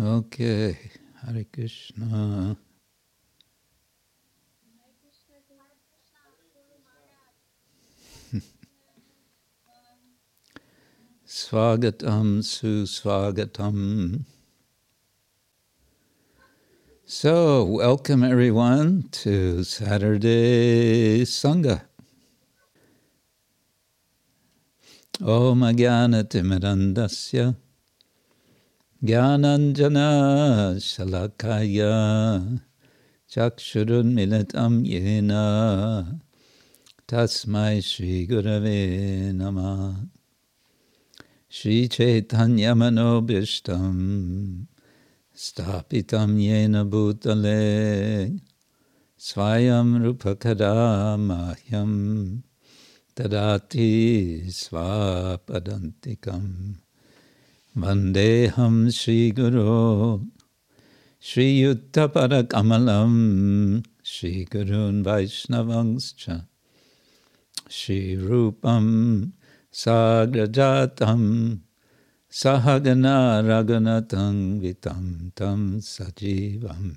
Okay, Hare Krishna. Swagatam Suswagatam. So, welcome everyone to Saturday Sangha. Om Jnanatimirandasya Jnananjana Shalakaya Chakshurun Yena Tasmai Shri Gurave Namah Shri Chaitanya Manobishtam Stapitam Yena Bhutale Swayam Tadati Swapadantikam Vandeham Shri Guru Shri Yuttapara Kamalam Shri Gurun Vaishnavangscha Shri Rupam Sagrajatam Sahagana Raghunatang Vitam Tam Sajivam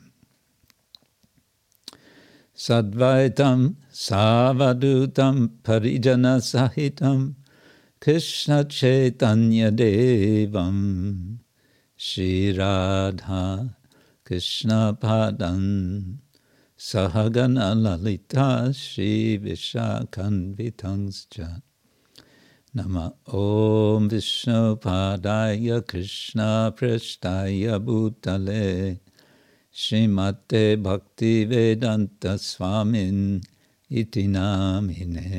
Sadvaitam Savadutam Parijana Sahitam कृष्णचैतन्यदेवं Shri Radha कृष्णपादन् श्रीविशाखन्वितंश्च नम ॐ विष्णुपादाय कृष्णपृष्ठाय भूतले श्रीमते भक्तिवेदान्तस्वामिन् इति नामिने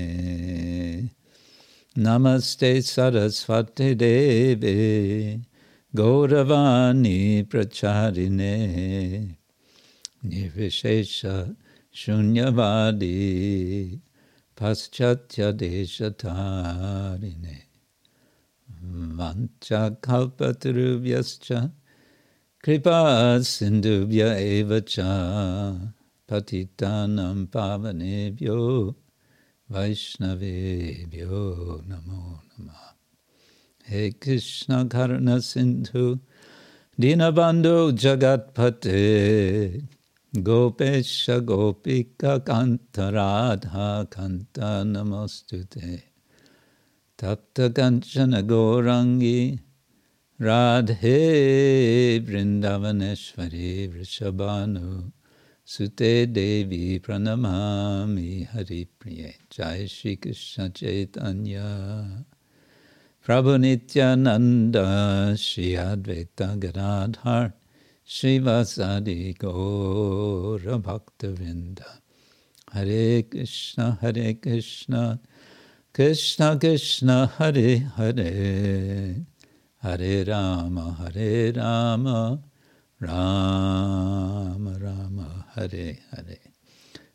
Namaste Saraswati Devi. Gauravani Pracharine. Nirvishesha Shunyavadi. Paschatya Deshatarine. Vancha Kalpatarubhyascha Kripa Sindhubhya Evacha. Patitanam Pavanebhyo Vaishnavebhyo Namo Namah He Krishna Karuna Sindhu Dinabandhu Jagatpate Gopesha Gopika Kanta Radha Kanta Namostute Tapta Kanchana Gorangi Radhe Vrindavaneshwari Vrishabhanu Jai Shri Krishna Chaitanya Prabhu Nityananda Shri Advaita Gadadhar Srivasadi Gaura Bhaktavinda Hare Krishna Hare Krishna Krishna Krishna Hare Hare Hare Rama Hare Rama Rama Rama Hare Hare.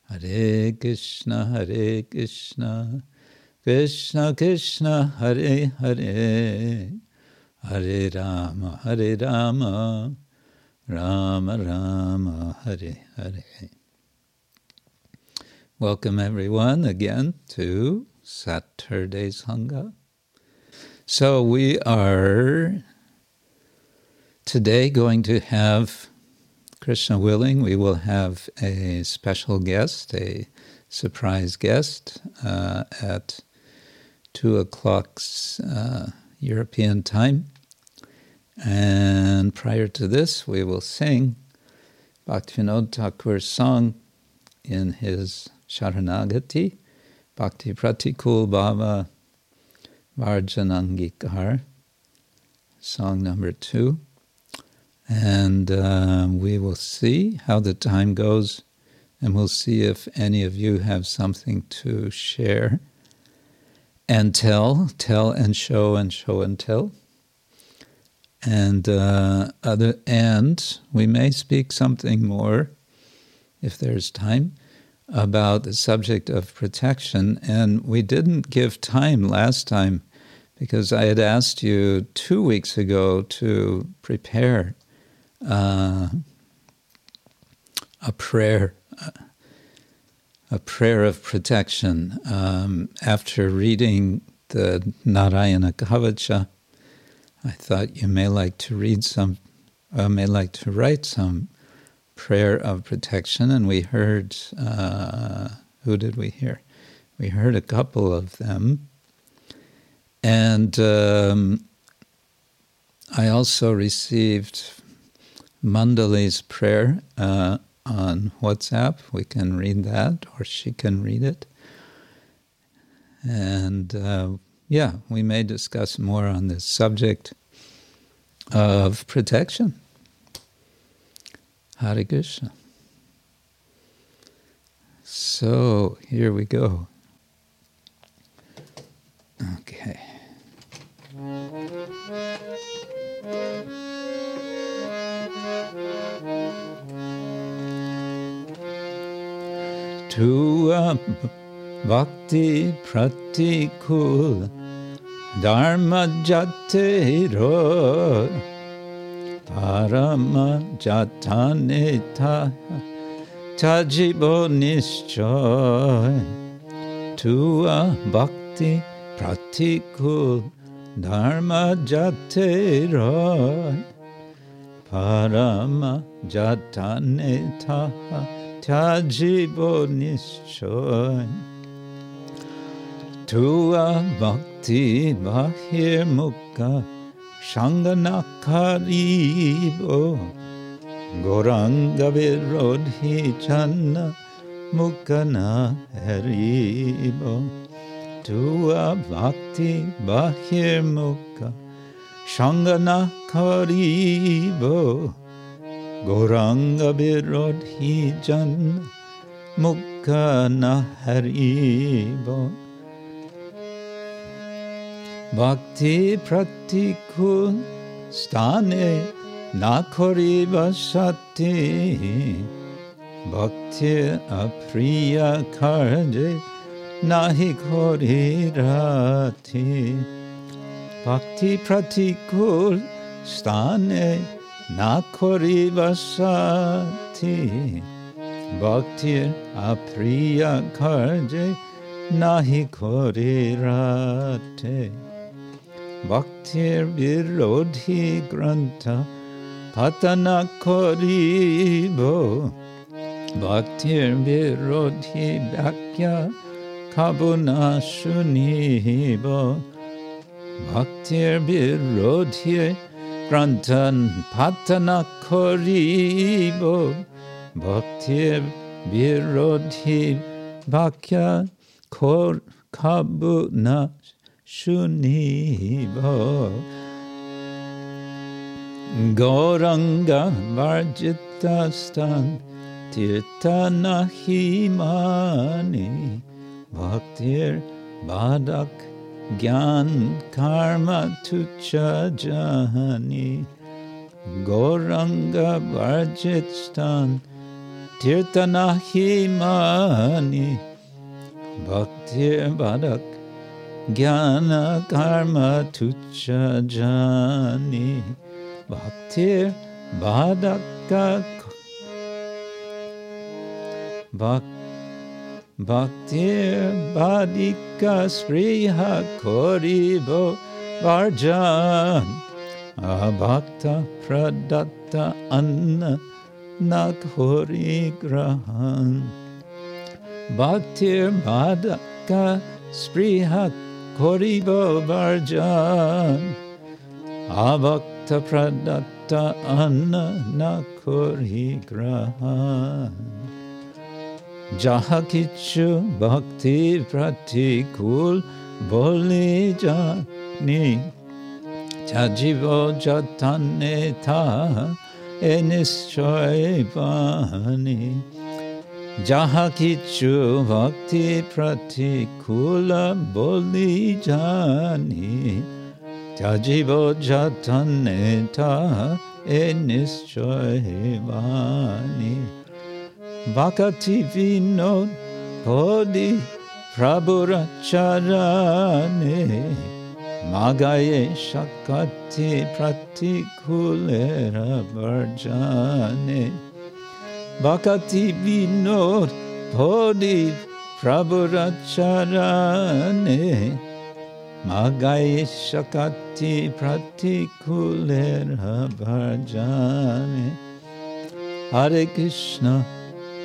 Hare Krishna Hare Krishna. Krishna Krishna Hare Hare. Hare Rama Hare Rama. Rama Rama Hare Hare. Welcome everyone again to Saturday's Sangha. So we are today going to have, Krishna willing, we will have a special guest, a surprise guest uh, at two o'clock uh, European time. And prior to this, we will sing Bhaktivinoda Thakur's song in his Sharanagati, Bhakti Pratikul Bhava Varjanangikar, song number two. And uh, we will see how the time goes, and we'll see if any of you have something to share and tell, tell and show and show and tell. And uh, other, and we may speak something more, if there's time, about the subject of protection. And we didn't give time last time because I had asked you two weeks ago to prepare uh, a prayer, a prayer of protection um, after reading the Narayana Kavacha. I thought you may like to read some uh, may like to write some prayer of protection, and we heard, uh, who did we hear? We heard a couple of them. And um, I also received Mandali's prayer uh, on WhatsApp. We can read that, or she can read it. And uh, yeah, we may discuss more on this subject of protection. Hare Krishna. So here we go. Okay. A bhakti pratikul dharma jatero parama jataneta tajibo nischoy to a bhakti pratikul dharma jatero parama jataneta tajibo nischoy Tua bhakti bahir mukha shanganakaribo Goranga virodhi channa mukana haribo Tua bhakti bahir mukha shanganakaribo Goranga virodhi janna mukana haribo Bhakti pratikul stane nakori vasati Bhakti apriya karje nahi kori rati Bhakti pratikul stane nakori vasati Bhakti apriya karje nahi kori rati Bhaktir Virodhi Grantha Patana Koribo Bhaktir Virodhi Bhakya Kabuna Shunibo Bhaktir Virodhi Grantha Patana Koribo Bhaktir Virodhi Bhakya Kor Kabuna Shuniva Gauranga Varjitastan Tirtanahimani Bhaktir Badak Gyan Karma Tuchajani Gauranga Varjitstan Tirtanahimani Bhaktir Badak Jnana karma tucha jani bhaktir bhadaka bhak bhaktir bhadika spriha koribo varjan abhakta pradatta anna nakhori grahan bhaktir bhadaka spriha Koribo Varjan Avakta Pradatta Anna Nakori Grahan যাহা কিছু ভক্তি প্রতিকূল বলে জানি। যাজীব যত্নে থা এ নিশ্চয় পানি যাহা কিছু ভক্তি প্রতিকূল বলি জানি। ত্যাজীব যত্নে থা এ নিশ্চয় বাণী বাকাতি বিনোদ পদি প্রভুর চরণে মাগায়ে শকতি প্রতিকূলের বর্জনে Bhakati Vinod Podi Prabhuracharane Magai Shakati Pratikulera Bharjane Hare Krishna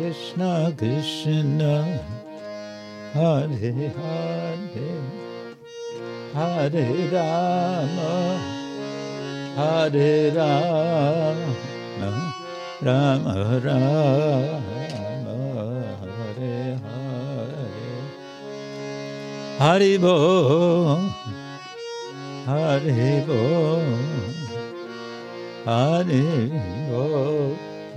Krishna Krishna, Hare Hare, Hare Rama, Hare Rama, Rama Rama, Hare Hare, Hare Bo. Hare Bo, Hare Bo,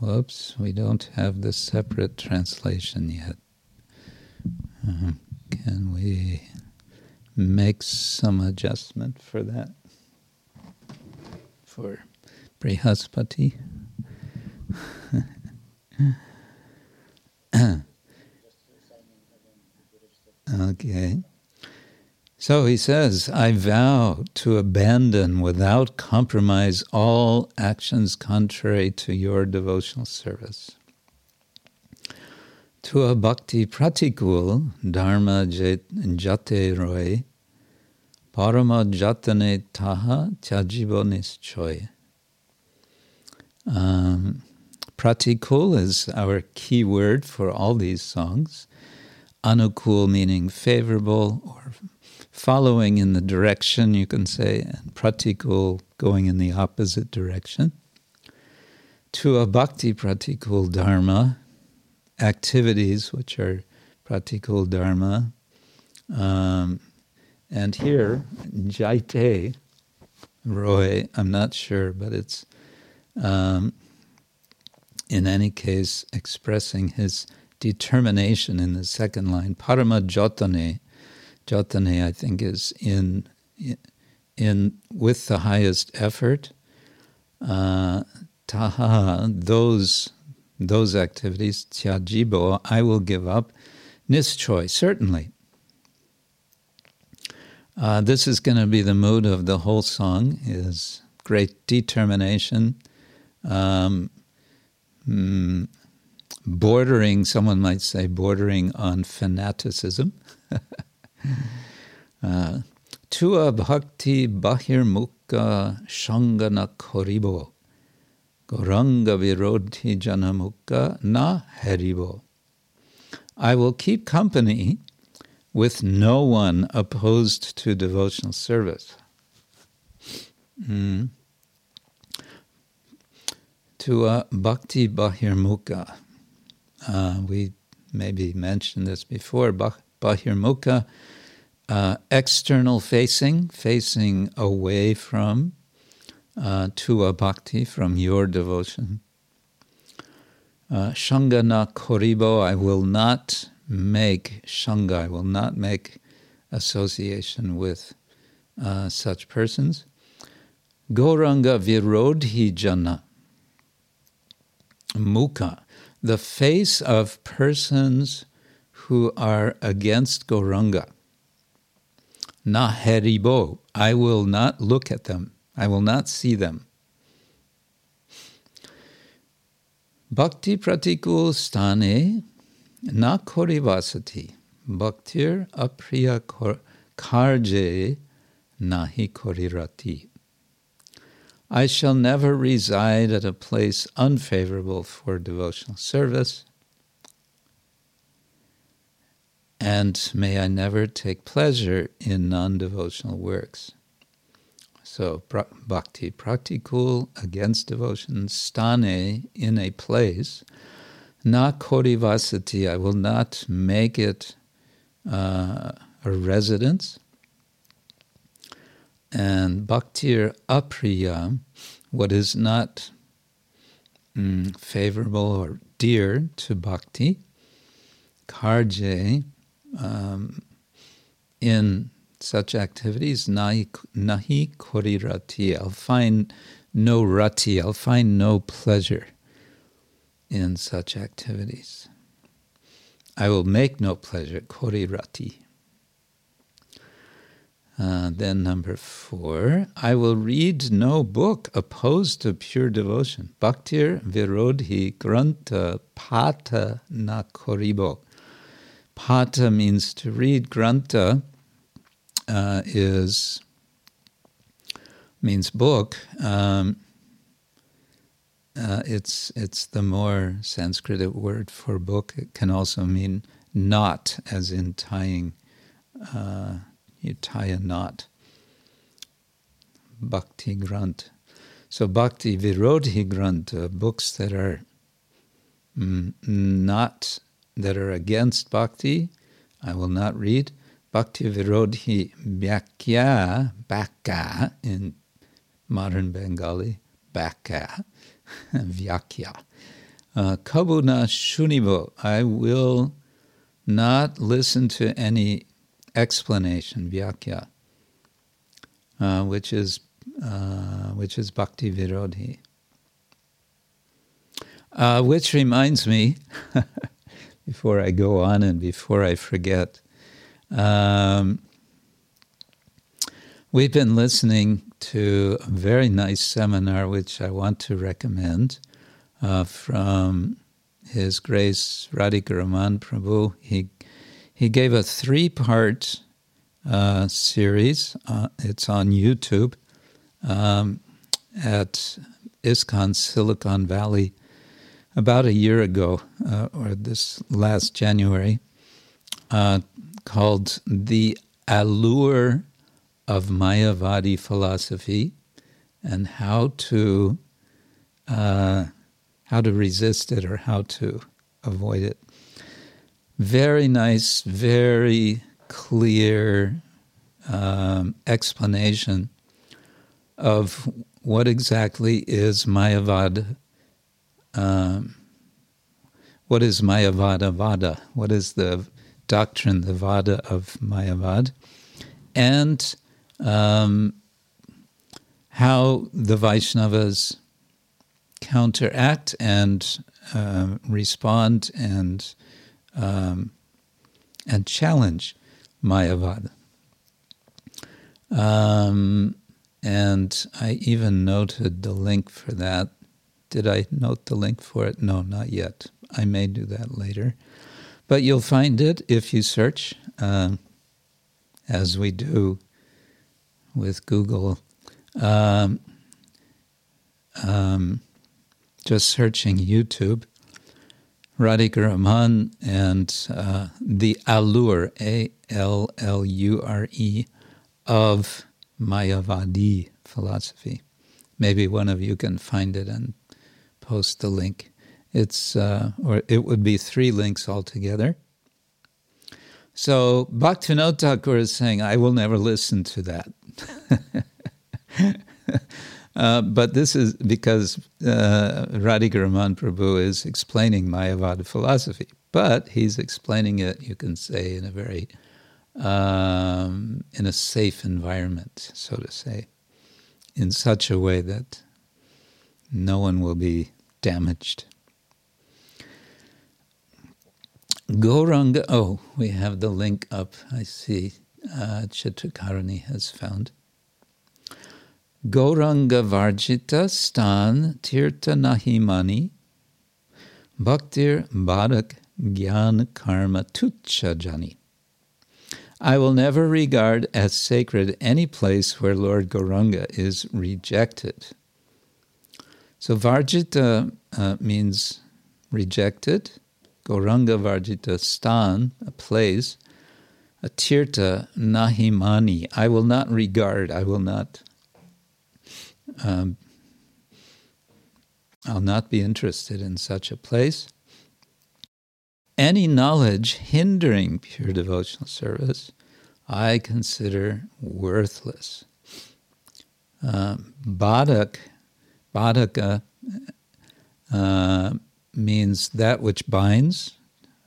Whoops, we don't have the separate translation yet. Uh, can we make some adjustment for that? For Brihaspati? Okay. So he says, I vow to abandon without compromise all actions contrary to your devotional service. To a bhakti pratikul, dharma jate roy, parama jatane taha tyajibo nischoy. Um, pratikul is our key word for all these songs anukul meaning favorable or following in the direction, you can say, and pratikul going in the opposite direction. To a bhakti pratikul dharma, activities which are pratikul dharma. Um, and here, jaite, Roy, I'm not sure, but it's um, in any case expressing his determination in the second line. Parama jotane I think is in in with the highest effort. Uh, taha, those those activities, tyajibo, I will give up. Nischoy, certainly. Uh, this is going to be the mood of the whole song: is great determination, um, mm, bordering, someone might say, bordering on fanaticism. uh, Tua bhakti bahirmukha shangana koribo. Goranga virodhi janamukha na haribo. I will keep company with no one opposed to devotional service. Mm. To uh, Bhakti Bahirmukha. Uh, we maybe mentioned this before. Bahirmukha, uh, external facing, facing away from, uh, to a bhakti, from your devotion. Uh, Shangana Koribo, I will not make Shanga, I will not make association with uh, such persons. Goranga Virodhi Jana. Mukha, the face of persons who are against Goranga. Na heribo, I will not look at them, I will not see them. Bhakti pratikul stane na korivasati. Bhaktir apriya karje nahi korirati. I shall never reside at a place unfavorable for devotional service, and may I never take pleasure in non devotional works. So, bhakti pratikul against devotion, stane in a place, na kodivasati, I will not make it uh, a residence and bhaktir apriya, what is not mm, favorable or dear to bhakti, karje, um, in such activities, nahi, nahi korirati, I'll find no rati, I'll find no pleasure in such activities. I will make no pleasure, korirati. Uh, then number four, I will read no book opposed to pure devotion. Bhaktir virodhi granta pata na koribo. Pata means to read. Granta uh, is means book. Um, uh, it's it's the more Sanskrit word for book. It can also mean knot, as in tying. Uh, you tie a knot. Bhakti Grant. So Bhakti Virodhi Grant, uh, books that are mm, not, that are against Bhakti, I will not read. Bhakti Virodhi Bhakya, Bhaka in modern Bengali, Bhaka, Vyakya. Uh, Kabuna Shunibo, I will not listen to any explanation, vyakya, uh, which is uh, which is bhakti virodhi. Uh, which reminds me, before I go on and before I forget, um, we've been listening to a very nice seminar which I want to recommend uh, from His Grace Radhika Raman Prabhu. He he gave a three part uh, series. Uh, it's on YouTube um, at ISKCON Silicon Valley about a year ago, uh, or this last January, uh, called The Allure of Mayavadi Philosophy and how to uh, how to resist it or how to avoid it. Very nice, very clear um, explanation of what exactly is Mayavad. Um, what is Mayavada Vada? What is the doctrine, the Vada of Mayavad? And um, how the Vaishnavas counteract and uh, respond and um, and challenge Mayavad. Um, and I even noted the link for that. Did I note the link for it? No, not yet. I may do that later. But you'll find it if you search, uh, as we do with Google. Um, um, just searching YouTube, Radhika Raman and uh, the allure, A L L U R E, of Mayavadi philosophy. Maybe one of you can find it and post the link. It's uh, or it would be three links altogether. So Bhaktivinoda Thakur is saying, I will never listen to that. uh, but this is because uh, Radhika Raman Prabhu is explaining Mayavada philosophy. But he's explaining it, you can say, in a very um, in a safe environment, so to say, in such a way that no one will be damaged. Gauranga, oh, we have the link up, I see. Uh, Chitrakarani has found. Gauranga Varjita Stan Tirta Nahimani Bhaktir Badak Gyan Karma Tucha Jani. I will never regard as sacred any place where Lord Gauranga is rejected. So Varjita uh, means rejected. Gauranga Varjita Stan, a place. A tirta nahimani. I will not regard, I will not, um, I'll not be interested in such a place any knowledge hindering pure devotional service, I consider worthless. Um, badak, badaka uh, means that which binds,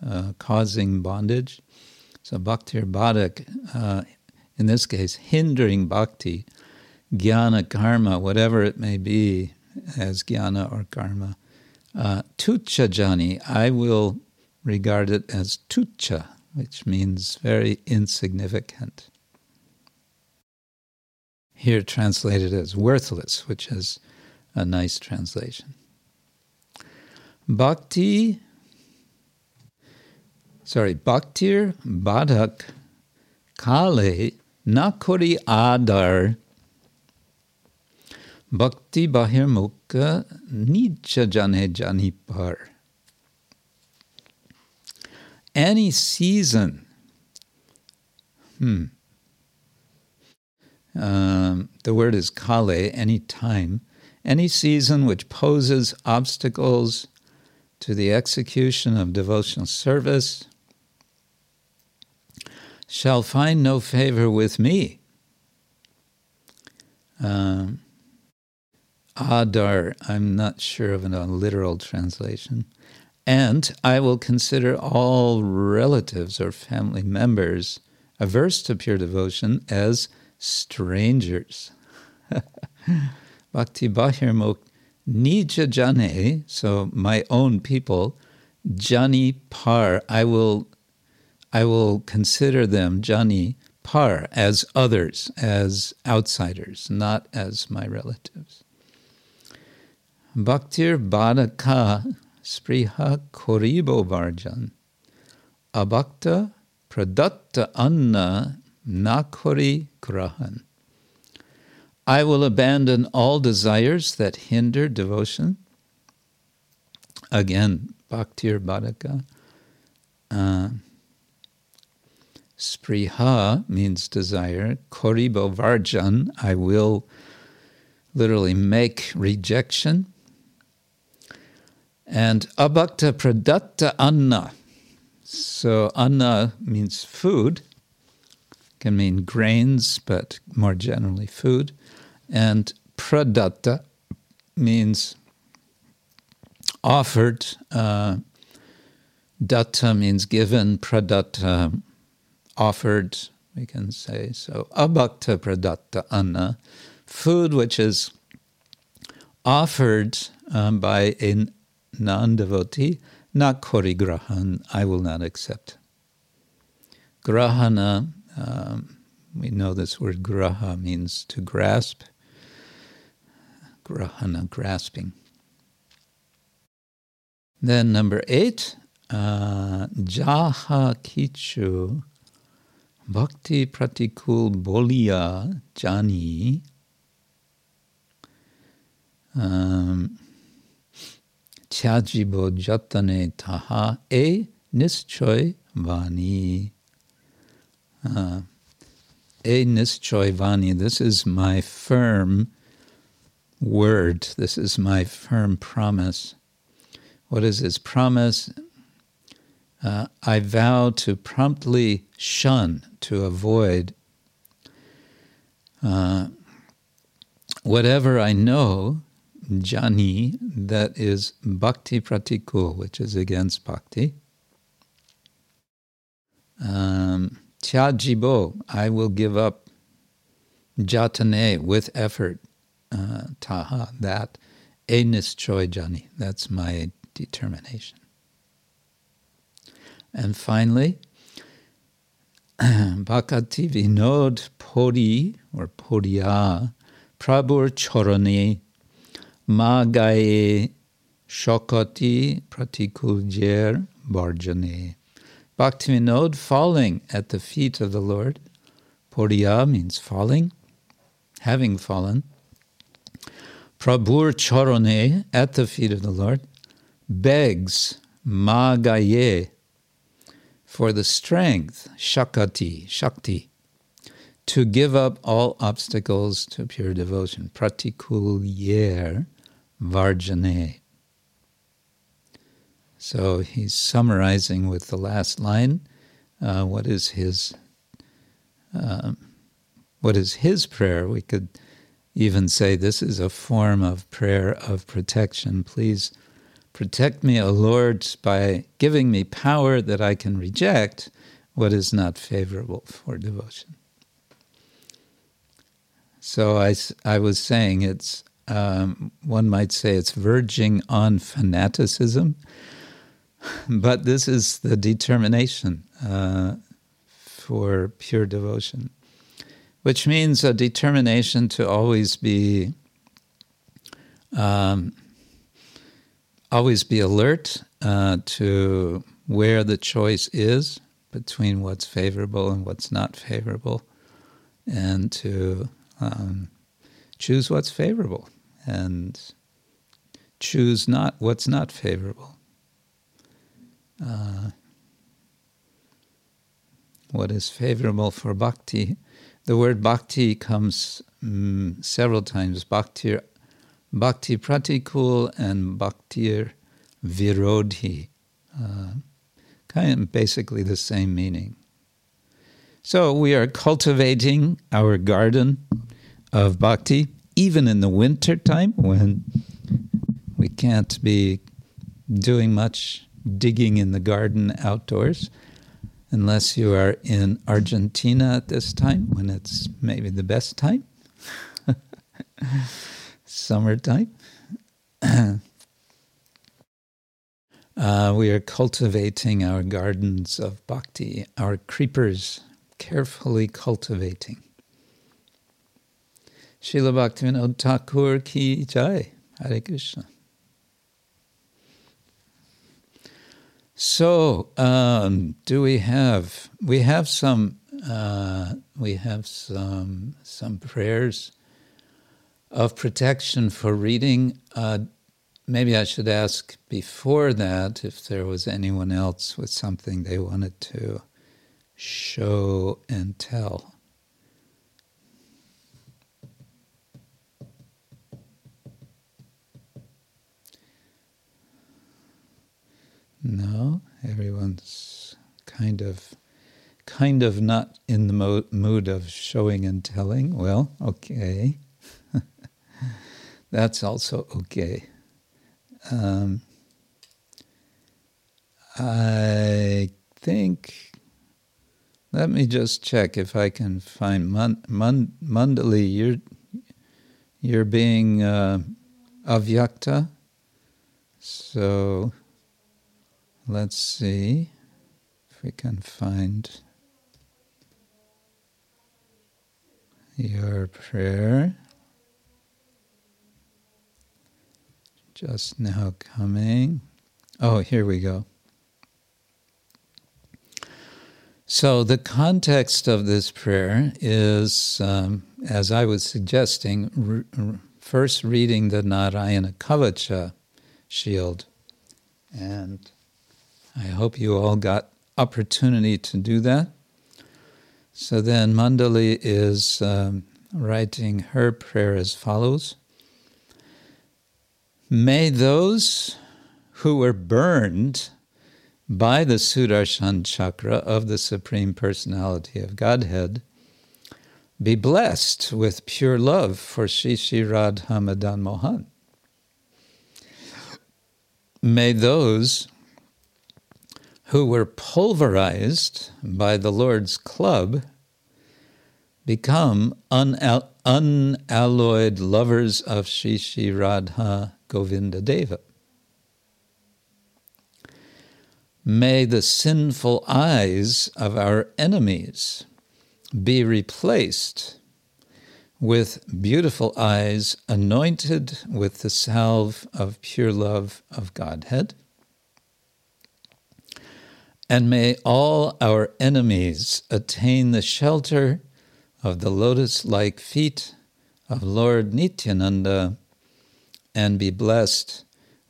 uh, causing bondage. So bhaktir badak, uh, in this case, hindering bhakti, jnana karma, whatever it may be, as jnana or karma. Uh, tucha jani, I will regard it as tucha, which means very insignificant. Here translated as worthless, which is a nice translation. Bhakti, sorry, Bhaktir Badak Kale Nakori Adar Bhakti Bahirmukha Nicha Jane Janipar any season. Hmm. Um, the word is kale, any time. Any season which poses obstacles to the execution of devotional service shall find no favor with me. Um, Adar, I'm not sure of a literal translation. And I will consider all relatives or family members averse to pure devotion as strangers. Bhakti Bahirmuk Nija Jane, so my own people, Jani Par, I will I will consider them Jani Par as others, as outsiders, not as my relatives. Bhaktir Badaka Spriha Koribo Varjan. Abhakta Pradatta Anna Nakori Grahan. I will abandon all desires that hinder devotion. Again, Bhaktir Badaka. Uh, Spriha means desire. Koribo Varjan, I will literally make rejection. And abhakta pradatta anna. So anna means food, can mean grains, but more generally food. And pradatta means offered. Uh, datta means given, pradatta offered, we can say. So abhakta pradatta anna, food which is offered um, by a non devotee, not korigrahan, I will not accept. Grahana, um, we know this word graha means to grasp. Grahana, grasping. Then number eight, uh, jaha kichu Bhakti Pratikul Bolia Jani um, Tyajibo Jatane Taha E Nischoy Vani. Uh, e Nischoy Vani. This is my firm word. This is my firm promise. What is his promise? Uh, I vow to promptly shun, to avoid uh, whatever I know, jani, that is bhakti pratikul, which is against bhakti. Um, tyajibo, I will give up jatane with effort, taha, that. Choy jani, that's my determination. And finally, Bhakati Vinod Podi or Podiya Prabhur Chorani Magaye Shokati Pratikuljer Barjane. Bhakti Vinod falling at the feet of the Lord. Podiya means falling, having fallen. Prabhur Chorone at the feet of the Lord begs Magaye for the strength, shakati, shakti, to give up all obstacles to pure devotion, pratikulyer varjane. So he's summarizing with the last line uh, what is his um, what is his prayer. We could even say this is a form of prayer of protection. Please Protect me, O Lord, by giving me power that I can reject what is not favorable for devotion. So I, I was saying it's, um, one might say it's verging on fanaticism, but this is the determination uh, for pure devotion, which means a determination to always be um, always be alert uh, to where the choice is between what's favorable and what's not favorable, and to um, choose what's favorable and choose not what's not favorable. Uh, what is favorable for bhakti? The word bhakti comes um, several times. Bhakti Bhakti Pratikul and Bhaktir Virodhi. Uh, kind of basically the same meaning. So we are cultivating our garden of bhakti, even in the winter time when we can't be doing much digging in the garden outdoors, unless you are in Argentina at this time when it's maybe the best time. summertime. uh, we are cultivating our gardens of bhakti, our creepers, carefully cultivating. Srila Bhaktivinoda Thakur ki jai. Hare Krishna. So, um, do we have? We have some. Uh, we have some some prayers of protection for reading. Uh, maybe I should ask before that if there was anyone else with something they wanted to show and tell. No, everyone's kind of kind of not in the mo- mood of showing and telling. Well, okay. That's also okay. Um, I think, let me just check if I can find Mundali. You're, you're being uh, avyakta. So let's see if we can find your prayer. Just now coming. Oh, here we go. So, the context of this prayer is, um, as I was suggesting, first reading the Narayana Kavacha shield. And I hope you all got opportunity to do that. So then Mandali is um, writing her prayer as follows May those who were burned by the Sudarshan chakra of the Supreme Personality of Godhead be blessed with pure love for Shishi Radha Madan Mohan. May those who were pulverized by the Lord's club become unal- unalloyed lovers of Shri Shri Radha Govinda Deva. May the sinful eyes of our enemies be replaced with beautiful eyes anointed with the salve of pure love of Godhead. And may all our enemies attain the shelter of the lotus like feet of Lord Nityananda and be blessed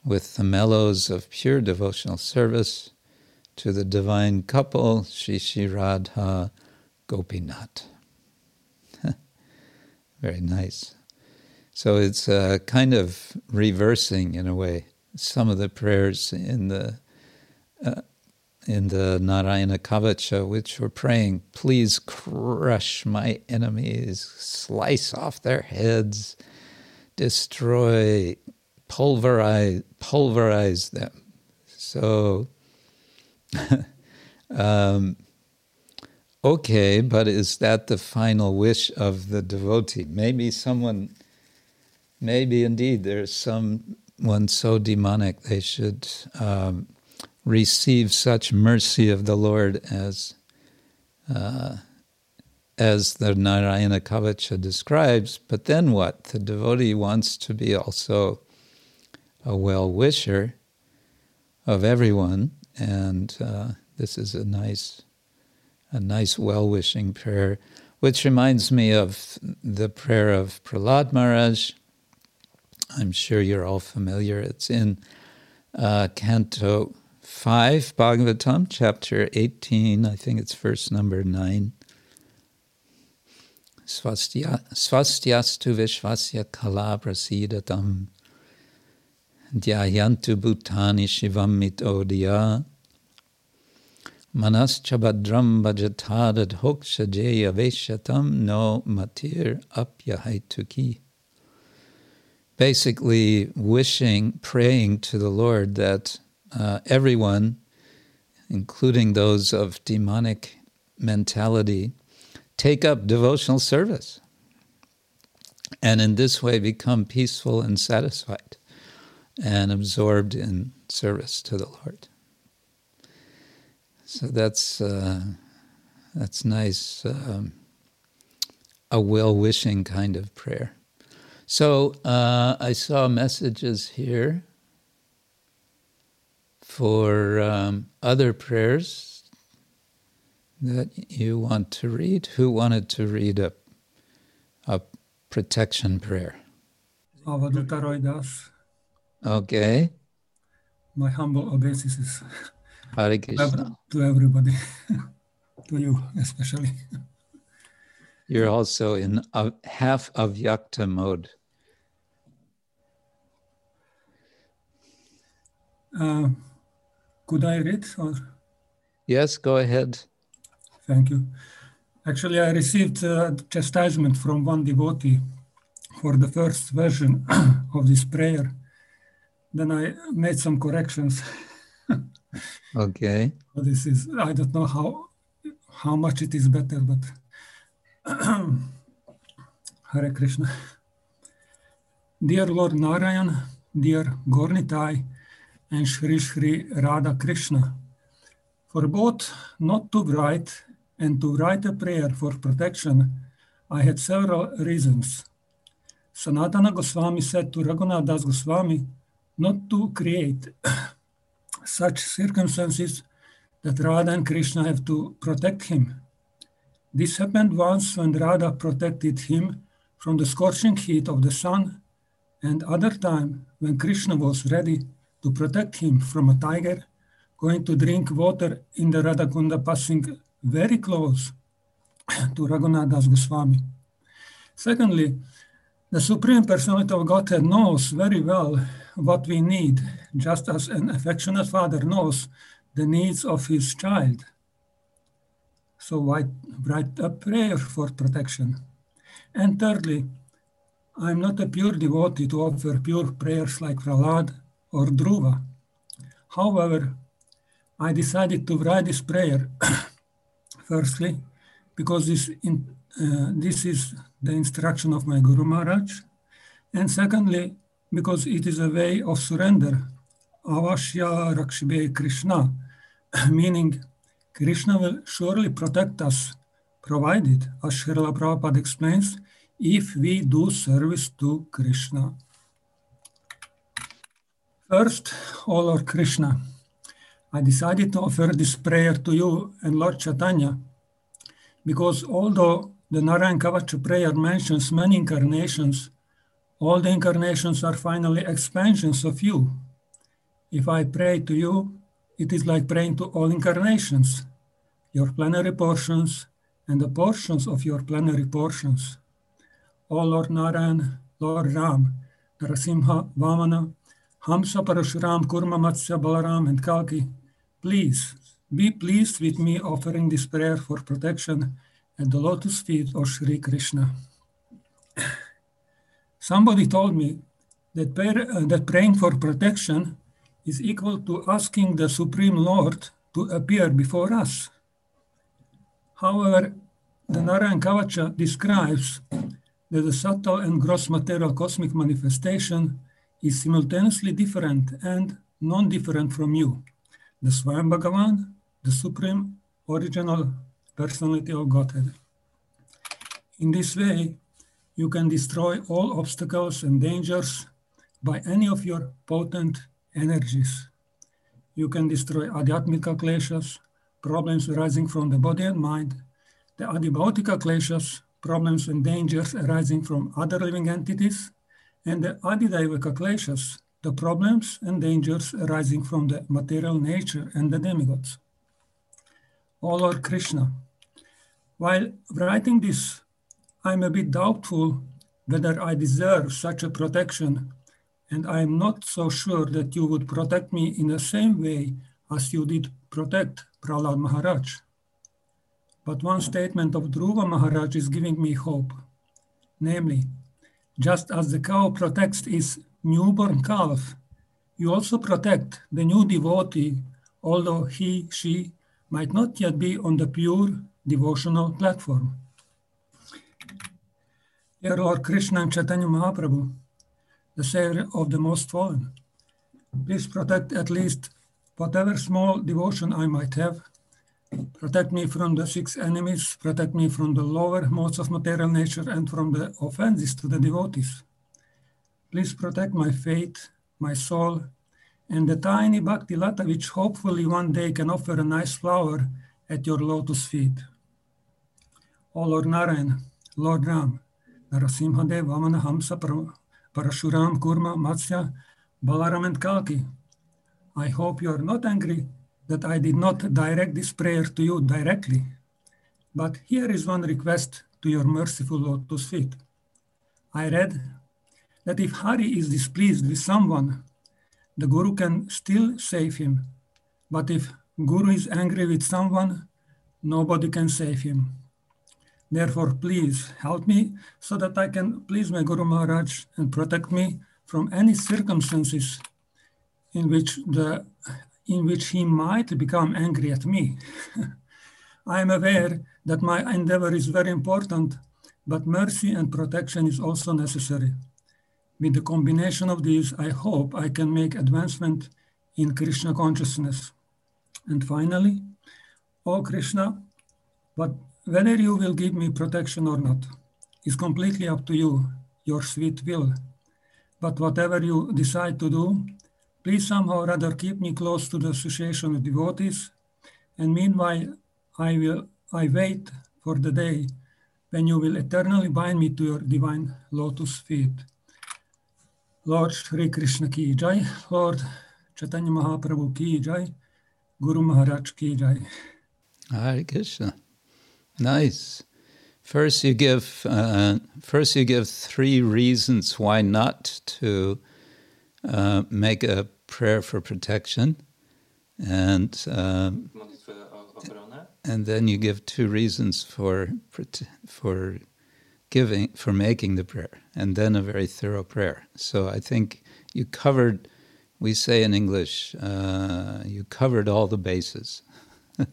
with the mellows of pure devotional service to the divine couple, Shri Shri Radha Gopinath. Very nice. So it's uh, kind of reversing, in a way, some of the prayers in the uh, in the Narayana Kavacha, which were praying, "Please crush my enemies, slice off their heads, destroy, pulverize, pulverize them." So um, okay, but is that the final wish of the devotee? Maybe someone, maybe indeed there's someone so demonic they should um, receive such mercy of the Lord as. Uh, as the Narayana Kavacha describes, but then what? The devotee wants to be also a well wisher of everyone, and uh, this is a nice, a nice well-wishing prayer, which reminds me of the prayer of Prahlad Maharaj. I'm sure you're all familiar. It's in uh, Canto 5, Bhagavatam, chapter 18. I think it's verse number 9. Swastyastu Vishvasya Kala Prasidatam Dhyayantu Bhutani Shivam Mitodya Manaschabhadram Bhajatadad Hokshajeya Veshatam No Matir Apyahaituki. Basically, wishing, praying to the Lord that uh, everyone, including those of demonic mentality, take up devotional service and in this way become peaceful and satisfied and absorbed in service to the Lord. So that's uh, that's nice, um, a well-wishing kind of prayer. So uh, I saw messages here for um, other prayers that you want to read. Who wanted to read a a protection prayer? Avadhuta Roy Das. Okay. My humble obeisances Hare Krishna. to everybody, to you especially. You're also in a, half of yakta mode. Uh, could I read? Or Yes, go ahead. thank you. Actually, I received uh, chastisement from one devotee for the first version of this prayer. Then I made some corrections. Okay. This is I don't know how how much it is better, but Hare Krishna. Dear Lord Narayan, dear Gornitai, and Shri Shri Radha Krishna, for both not to write and to write a prayer for protection, I had several reasons. Sanatana Goswami said to Raghunath Das Goswami not to create such circumstances that Radha and Krishna have to protect him. This happened once when Radha protected him from the scorching heat of the sun, and other time when Krishna was ready to protect him from a tiger going to drink water in the Radhakunda, passing very close to Raghunath Das Goswami. Secondly, the Supreme Personality of Godhead knows very well what we need, just as an affectionate father knows the needs of his child. So write, write a prayer for protection. And thirdly, I'm not a pure devotee to offer pure prayers like Prahlad or Dhruva. However, I decided to write this prayer, firstly, because this, in, uh, this is the instruction of my Guru Maharaj, and secondly, because it is a way of surrender, avashya rakshibe Krishna, meaning Krishna will surely protect us, provided, as Srila Prabhupada explains, if we do service to Krishna. First, O Lord Krishna, I decided to offer this prayer to you and Lord Chaitanya because although the Narayan Kavacha prayer mentions many incarnations, all the incarnations are finally expansions of you. If I pray to you, it is like praying to all incarnations, your plenary portions, and the portions of your plenary portions. O Lord Narayan, Lord Ram, Narasimha, Vamana, Hamsa Parashuram, Kurma Matsya, Balaram, and Kalki, please be pleased with me offering this prayer for protection at the lotus feet of Sri Krishna. Somebody told me that, prayer, uh, that praying for protection is equal to asking the Supreme Lord to appear before us. However, the Narayan Kavacha describes that the subtle and gross material cosmic manifestation is simultaneously different and non-different from you, the Swayam Bhagavan, the supreme original personality of Godhead. In this way, you can destroy all obstacles and dangers by any of your potent energies. You can destroy adhyatmika kleshas, problems arising from the body and mind, the adibhautika kleshas, problems and dangers arising from other living entities, and the Adhidaivika kleshas, the problems and dangers arising from the material nature and the demigods. O Lord Krishna, while writing this, I'm a bit doubtful whether I deserve such a protection, and I am not so sure that you would protect me in the same way as you did protect Prahlad Maharaj. But one statement of Dhruva Maharaj is giving me hope. Namely, just as the cow protects its newborn calf, you also protect the new devotee, although he, she might not yet be on the pure devotional platform. Dear Lord Krishna and Chaitanya Mahaprabhu, the Savior of the Most Fallen, please protect at least whatever small devotion I might have Protect me from the six enemies, protect me from the lower modes of material nature and from the offenses to the devotees. Please protect my faith, my soul, and the tiny bhakti lata which hopefully one day can offer a nice flower at your lotus feet. O Lord Narayan, Lord Ram, Narasimhadev, Vamana, Hamsa, Parashuram, Kurma, Matsya, Balaram, and Kalki, I hope you are not angry that I did not direct this prayer to you directly, but here is one request to your merciful lotus feet. I read that if Hari is displeased with someone, the Guru can still save him. But if Guru is angry with someone, nobody can save him. Therefore, please help me so that I can please my Guru Maharaj and protect me from any circumstances in which the in which he might become angry at me. I am aware that my endeavor is very important, but mercy and protection is also necessary. With the combination of these, I hope I can make advancement in Krishna consciousness. And finally, O Krishna, but whether you will give me protection or not is completely up to you, your sweet will. But whatever you decide to do, Please somehow or rather keep me close to the association of devotees, And meanwhile, I will I wait for the day when you will eternally bind me to your divine lotus feet. Lord Sri Krishna ki jai, Lord Chaitanya Mahaprabhu ki jai, Guru Maharaj ki jai. Hare Krishna. Nice. First, you give uh, first you give three reasons why not to uh, make a prayer for protection, and um, and then you give two reasons for for giving for making the prayer, and then a very thorough prayer. So I think you covered. We say in English, uh, you covered all the bases.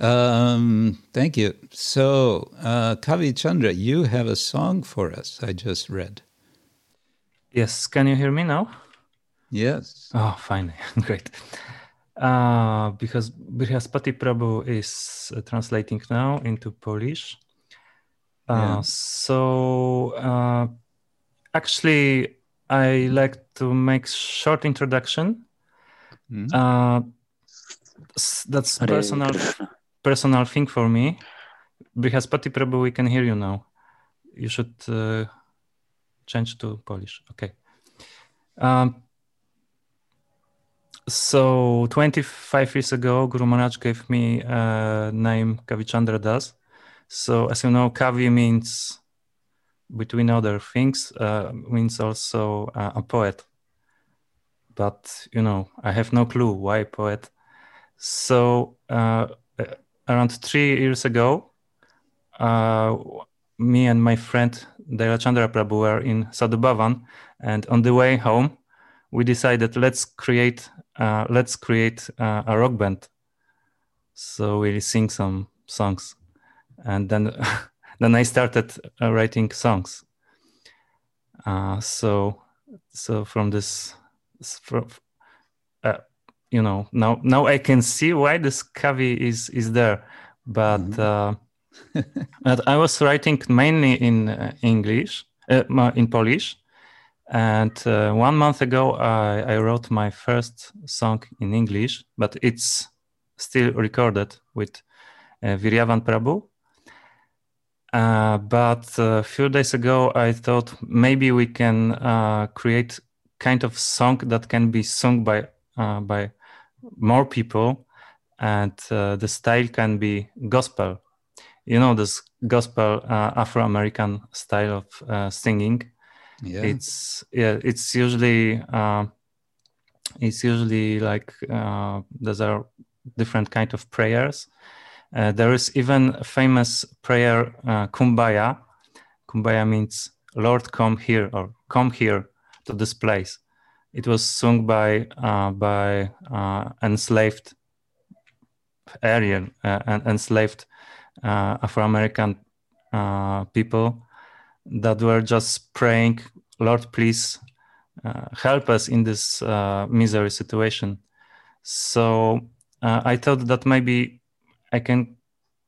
Um, thank you. So, uh, Kavi Chandra, you have a song for us. I just read. Yes. Can you hear me now? Yes. Oh, fine. Great. Uh, because Brihaspati Prabhu is uh, translating now into Polish. Uh, yeah. So, uh, actually, I like to make short introduction. Mm-hmm. that's personal personal thing for me. Brihaspati Prabhu, we can hear you now. You should uh, change to Polish. Okay. Um, so 25 years ago, Guru Maharaj gave me a name Kavichandra Das. So as you know, Kavi means, between other things, uh, means also uh, a poet. But you know, I have no clue why poet. So uh, around three years ago, uh, me and my friend Chandra Prabhu were in Sadhu Bhavan, and on the way home, we decided let's create uh, let's create uh, a rock band. So we sing some songs, and then then I started uh, writing songs. Uh, so so from this from, uh, you know now now I can see why this Kavi is is there, but mm-hmm. Uh, but I was writing mainly in uh, English uh, in Polish, and uh, one month ago I, I wrote my first song in English, but it's still recorded with uh, Viryavan Prabhu. Uh, but a few days ago, I thought maybe we can uh, create kind of song that can be sung by uh, by more people. And uh, the style can be gospel you know this gospel uh, afro-american style of uh, singing. Yeah. It's yeah it's usually uh, it's usually like uh, those are different kind of prayers. Uh, there is even a famous prayer kumbaya. Kumbaya means lord come here or come here to this place. It was sung by uh, by uh, enslaved Aryan uh, and enslaved uh, Afro American uh, people that were just praying, Lord, please uh, help us in this misery situation. So I thought that maybe I can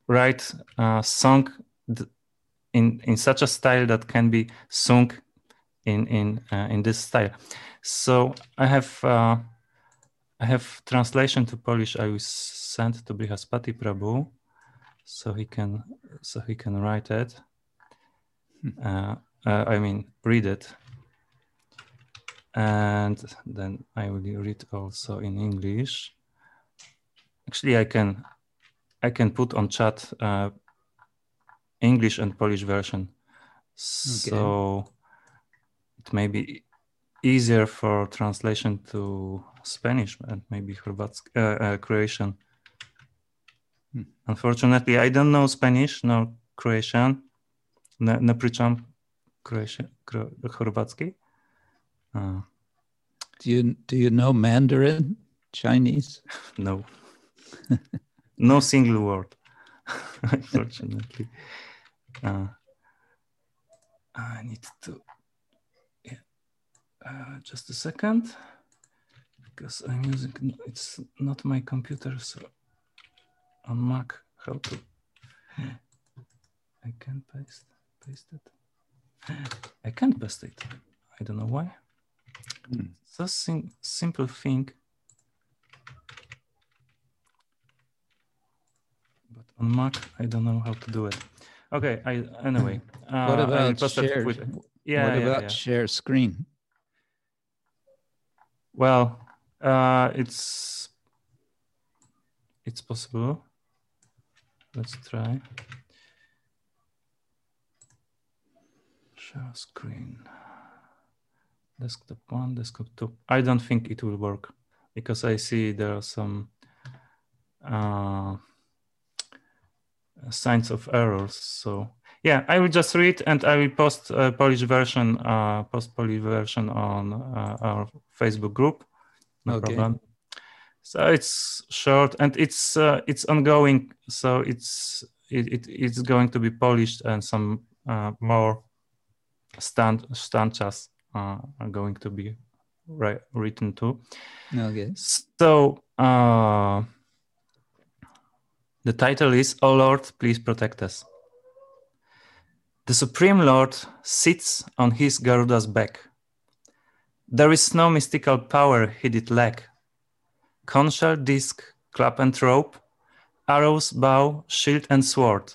write a song in in such a style that can be sung in in in this style. So I have uh, I have translation to Polish. I will send to Brihaspati Prabhu, so he can so he can write it. Hmm. Uh, uh, I mean, read it, and then I will read also in English. Actually, I can I can put on chat uh, English and Polish version, okay. so it may be easier for translation to Spanish and maybe Hrvatsk, uh, uh, Croatian. Hmm. Unfortunately, I don't know Spanish nor Croatian. Ne, ne pričam Croatian, Hrvatski. Uh, do you do you know Mandarin, Chinese? no, no single word. Unfortunately, uh, I need to uh, just a second, because I'm using, it's not my computer, so on Mac, how to, I can paste, paste it. I can't paste it. I don't know why. Hmm. It's a sim simple thing. But on Mac, I don't know how to do it. Okay. I anyway. Uh, what about share? yeah. what yeah, about yeah. share screen? Well, uh, it's it's possible. Let's try. Share screen. Desktop one, desktop two. I don't think it will work because I see there are some uh, signs of errors. So yeah, I will just read and I will post a Polish version, uh, post Polish version on uh, our Facebook group. No Okay. problem. So it's short and it's uh, it's ongoing. So it's it, it it's going to be polished and some uh, more stand stanchas uh, are going to be ri- written too. Okay. So uh, the title is "O Lord, please protect us." The Supreme Lord sits on his Garuda's back. There is no mystical power he did lack. Conch shell, disc, club and rope, arrows, bow, shield and sword.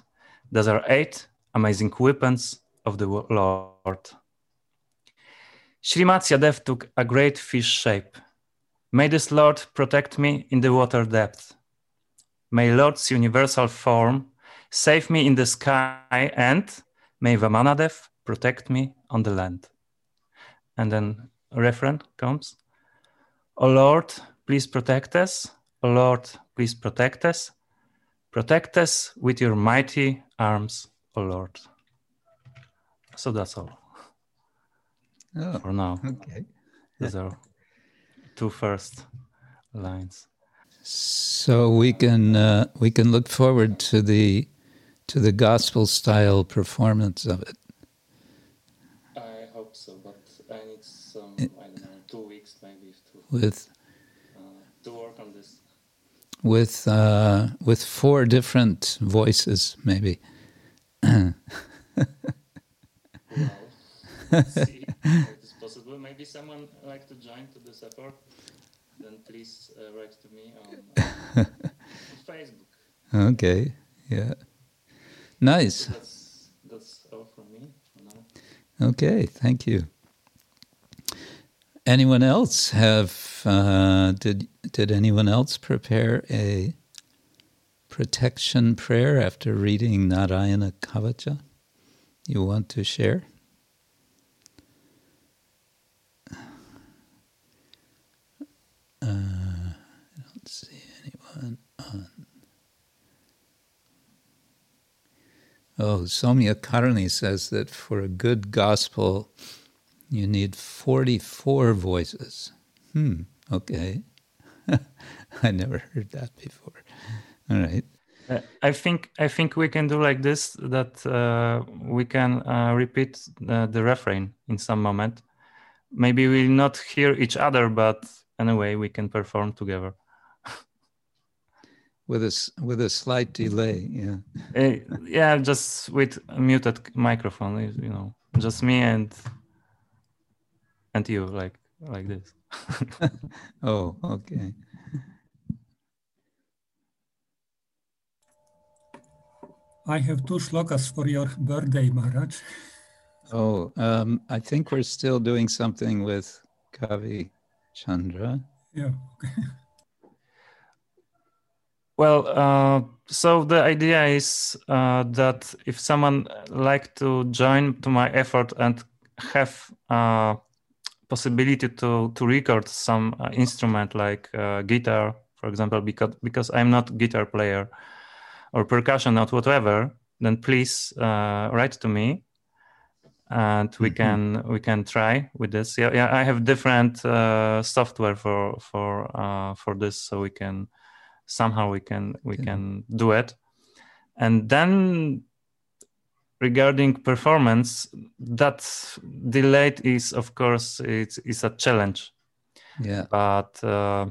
Those are eight amazing weapons of the Lord. Srimatya Dev took a great fish shape. May this Lord protect me in the water depth. May Lord's universal form save me in the sky, and may Vamanadev protect me on the land. And then a refrain comes O Lord, please protect us. Lord, please protect us. Protect us with your mighty arms, O Lord. So that's all Oh, for now. okay. These are two first lines. So we can uh, we can look forward to the to the gospel style performance of it. I hope so, but I need some, It- I don't know, two weeks maybe to, with uh, to work on this. With uh, with four different voices, maybe. Well, see it's possible. Maybe someone like to join to this effort. Then please uh, write to me on, on Facebook. Okay, yeah, nice. So that's that's all from me for now. Okay, thank you. Anyone else have? Uh, did did anyone else prepare a protection prayer after reading Narayana Kavacha? You want to share? Uh, I don't see anyone on. Oh, Somya Karani says that for a good gospel, you need 44 voices. Hmm, okay. I never heard that before. All right. Uh, I think I think we can do like this that uh, we can uh, repeat uh, the refrain in some moment. Maybe we'll not hear each other, but anyway, we can perform together. With a, with a slight delay, yeah. Uh, yeah, just with a muted microphone, you know, just me and and you, like like this. Oh, okay. I have two shlokas for your birthday, Maharaj. Oh, um, I think we're still doing something with Kavi Chandra. Yeah. Well, uh, so the idea is uh, that if someone like to join to my effort and have uh, possibility to to record some uh, instrument like uh, guitar, for example, because because I'm not guitar player or percussion, not whatever, then please uh, write to me, and we Mhm. can we can try with this. Yeah, yeah, I have different uh, software for for uh, for this, so we can somehow we can we Okay. can do it and then regarding performance that delayed is of course it's, it's a challenge Yeah. but uh,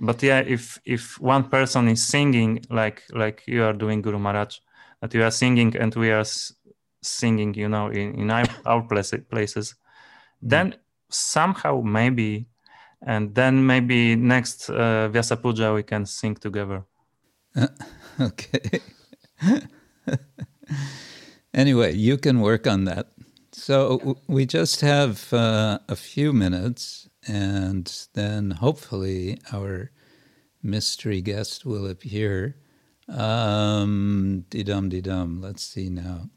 but yeah if if one person is singing like like you are doing guru maharaj that you are singing and we are s- singing you know in, in our, our place, places then somehow maybe and then maybe next uh, Vyasa Puja we can sing together. Okay. anyway, you can work on that. So we just have uh, a few minutes, and then hopefully our mystery guest will appear. Um, dum dum. Let's see now.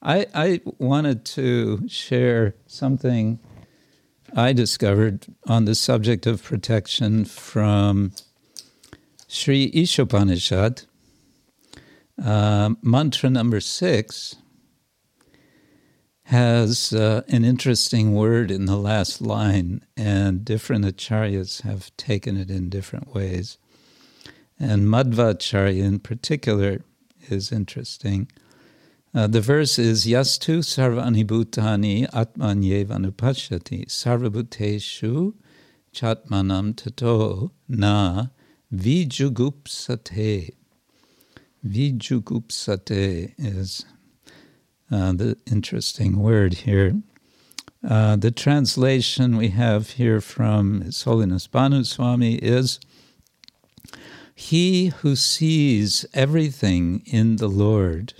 I I wanted to share something I discovered on the subject of protection from Sri Ishopanishad, uh, mantra number six has uh, an interesting word in the last line, and different acharyas have taken it in different ways. And Madhvacharya in particular is interesting. Uh, the verse is Yastu sarvani bhutani atmanyevanupashyati sarvabhuteshu chatmanam tato na vijugupsate. Vijugupsate is uh, the interesting word here. Uh, the translation we have here from His Holiness Bhanu Swami is He who sees everything in the Lord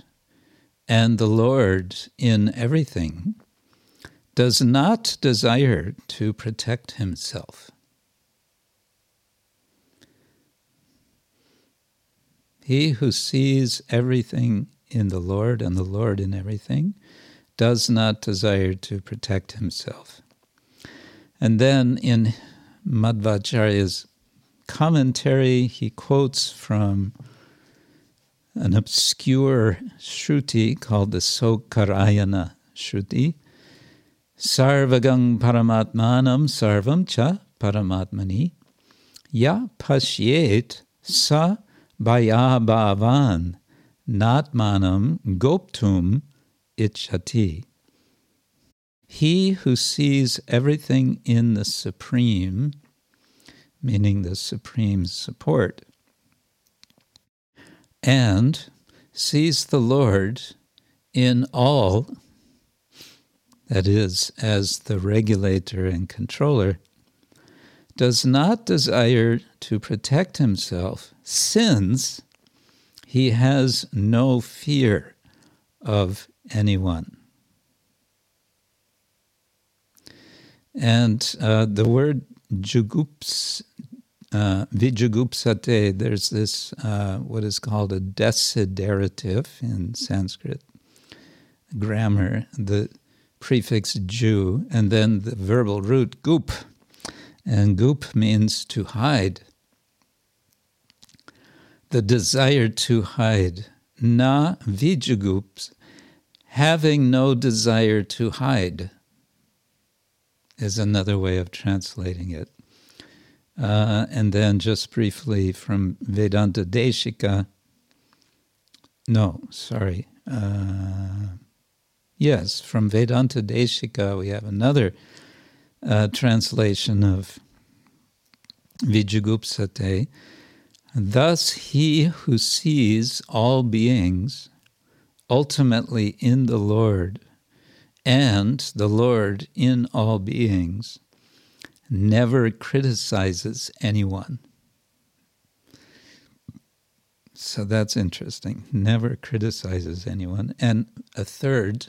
and the Lord in everything does not desire to protect himself. He who sees everything in the Lord and the Lord in everything does not desire to protect himself. And then in Madhvacharya's commentary, he quotes from an obscure Shruti called the Saukarayana Shruti. Sarvagang Paramatmanam Sarvam Cha Paramatmani Ya Pashyet Sa Bhaya Bhavan Natmanam Goptum Ichati. He who sees everything in the Supreme, meaning the Supreme support, and sees the Lord in all, that is, as the regulator and controller, does not desire to protect himself, sins, he has no fear of anyone. And uh, the word jugups, uh, vijagupsate, there's this, uh, what is called a desiderative in Sanskrit grammar, the prefix ju, and then the verbal root goop. And goop means to hide. The desire to hide. Na vijagups, having no desire to hide, is another way of translating it. Uh, and then just briefly from Vedanta Deshika. No, sorry. Uh, yes, from Vedanta Deshika, we have another uh, translation of Vijagupsate. Thus, he who sees all beings ultimately in the Lord and the Lord in all beings never criticizes anyone. So that's interesting. Never criticizes anyone. And a third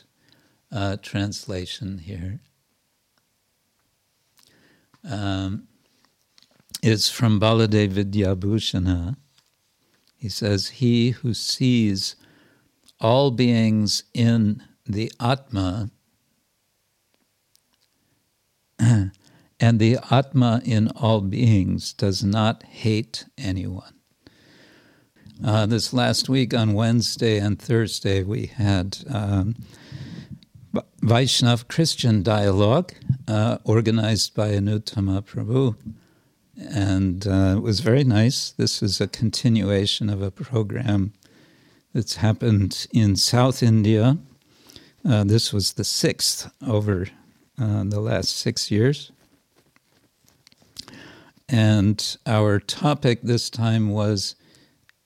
uh, translation here um, is from Baladev Vidyabhushana. He says, He who sees all beings in the Atma and the Atma in all beings does not hate anyone. Uh, this last week on Wednesday and Thursday, we had um, Vaishnav Christian dialogue uh, organized by Anuttama Prabhu. And uh, it was very nice. This is a continuation of a program that's happened in South India. Uh, this was the sixth over uh, the last six years. And our topic this time was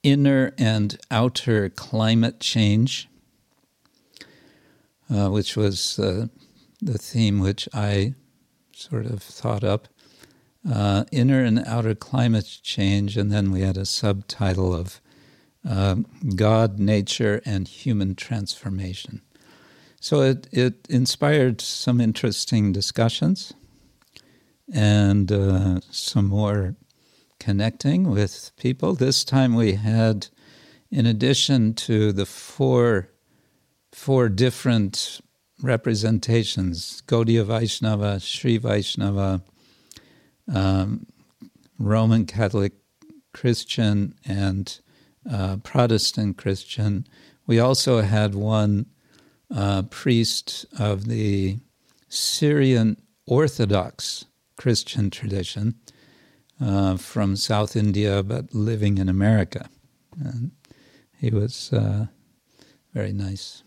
inner and outer climate change, uh, which was uh, the theme which I sort of thought up. Uh, inner and outer climate change, and then we had a subtitle of uh, God, nature, and human transformation. So it, it inspired some interesting discussions and uh, some more connecting with people. This time we had, in addition to the four four different representations Gaudiya Vaishnava, Sri Vaishnava, um, Roman Catholic Christian, and uh, Protestant Christian. We also had one uh, priest of the Syrian Orthodox Christian tradition uh, from South India, but living in America. And he was uh, very nice.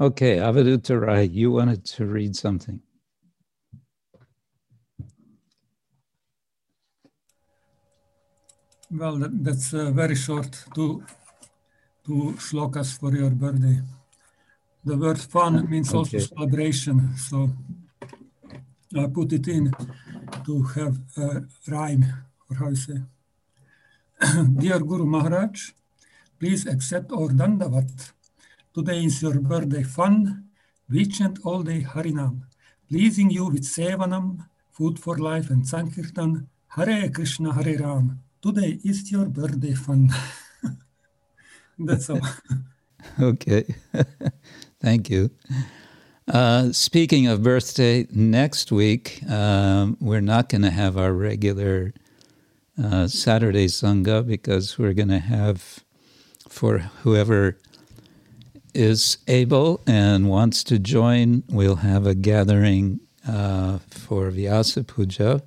Okay, Avadutta you wanted to read something. Well, that, that's uh, very short. Two, two shlokas for your birthday. The word fun means okay. also celebration. So I put it in to have a rhyme, or how you say. Dear Guru Maharaj, please accept our dandavat Today is your birthday fun. We chant all day Harinam, pleasing you with Sevanam, food for life and Sankirtan. Hare Krishna, Hare Ram. Today is your birthday fun. That's all. okay. Thank you. Uh, speaking of birthday, next week um, we're not going to have our regular uh, Saturday Sangha because we're going to have, for whoever is able and wants to join, we'll have a gathering uh, for Vyasa Puja.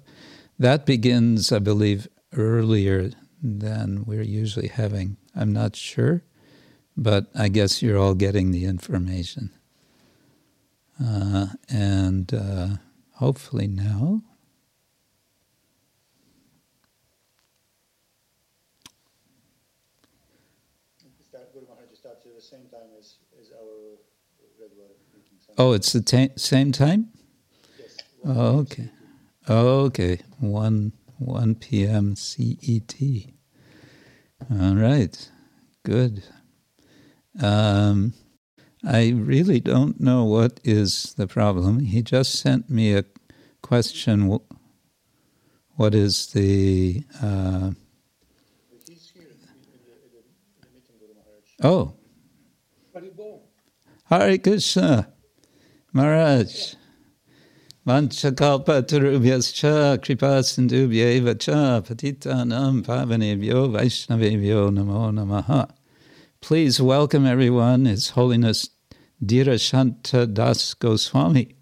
That begins, I believe, earlier than we're usually having. I'm not sure, but I guess you're all getting the information. Uh, and uh, hopefully now Oh, it's the ta- same time? Yes. Oh, okay. Okay. 1, 1 p.m. CET. All right. Good. Um, I really don't know what is the problem. He just sent me a question. What is the. Uh, oh. Hare Krishna. Maharaj, Kripa sindubhyeva cha patitanam pavanebhyo vaishnavebhyo namo namaha. Please welcome everyone, His Holiness Dhirashanta Das Goswami,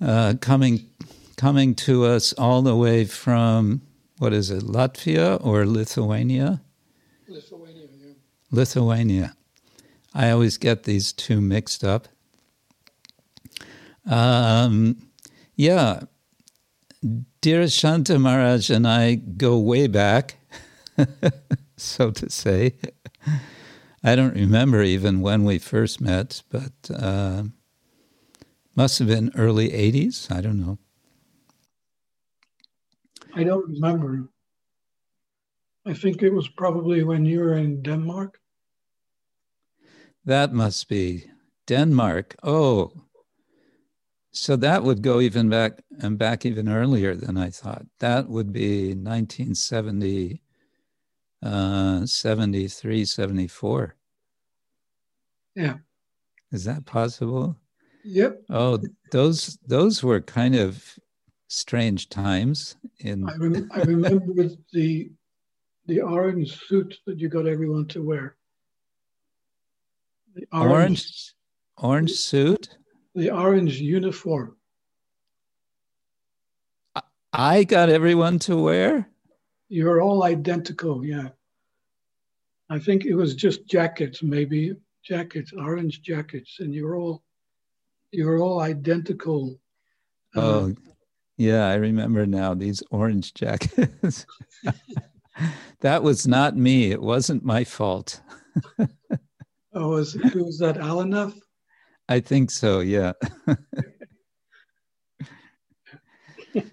uh, coming, coming to us all the way from, what is it, Latvia or Lithuania? Lithuania, yeah. Lithuania. I always get these two mixed up. Um, yeah, Dhirashanta Maharaj and I go way back, so to say. I don't remember even when we first met, but uh, must have been early 80s. I don't know. I don't remember. I think it was probably when you were in Denmark. That must be Denmark. Oh, so that would go even back and back even earlier than I thought. That would be 1970, uh, 73, 74. Yeah. Is that possible? Yep. Oh, those those were kind of strange times. In I, rem- I remember the the orange suit that you got everyone to wear. The orange orange, orange suit the orange uniform. I got everyone to wear? You're all identical, yeah. I think it was just jackets, maybe jackets, orange jackets, and you're all you're all identical. Uh, oh, yeah, I remember now these orange jackets. that was not me. It wasn't my fault. oh, was was that Alanath? I think so, yeah.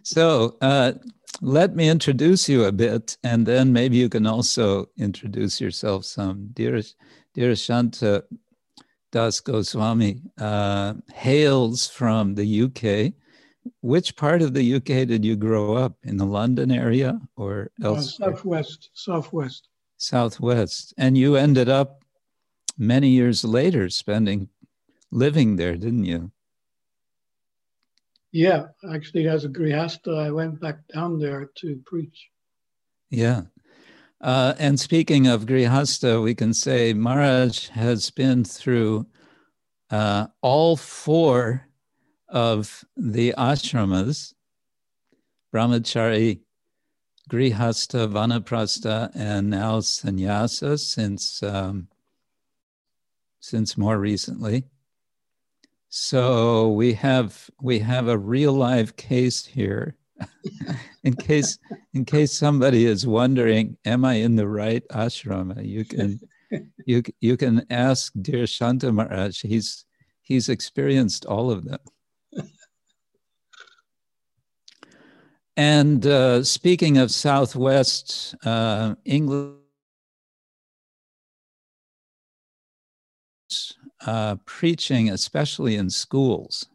so, uh, let me introduce you a bit, and then maybe you can also introduce yourself some. Dear, dear Shanta Das Goswami uh, hails from the UK. Which part of the UK did you grow up in the London area or Uh, southwest, southwest. Southwest, and you ended up many years later spending living there, didn't you? Yeah, actually, as a grihasta, I went back down there to preach. Yeah. Uh, and speaking of Grihasta, we can say Maharaj has been through uh, all four of the ashramas Brahmachari, Grihasta, Vanaprastha, and now Sannyasa since, um, since more recently. So we have we have a real live case here. in case in case somebody is wondering, am I in the right ashrama? You can you you can ask Dhirashanta Maharaj. He's he's experienced all of them. And uh, speaking of Southwest uh, English, uh, preaching, especially in schools,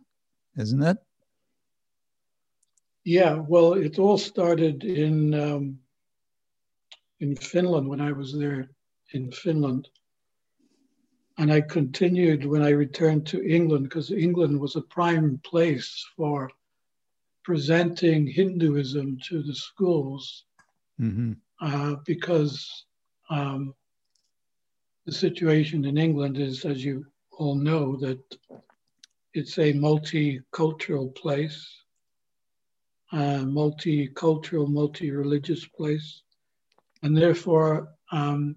isn't it? Yeah, well, it all started in um, in Finland when I was there in Finland, and I continued when I returned to England because England was a prime place for presenting Hinduism to the schools Mm-hmm. uh, because um, the situation in England is, as you all know, that it's a multicultural place, uh, multicultural, multi-religious place, and therefore um,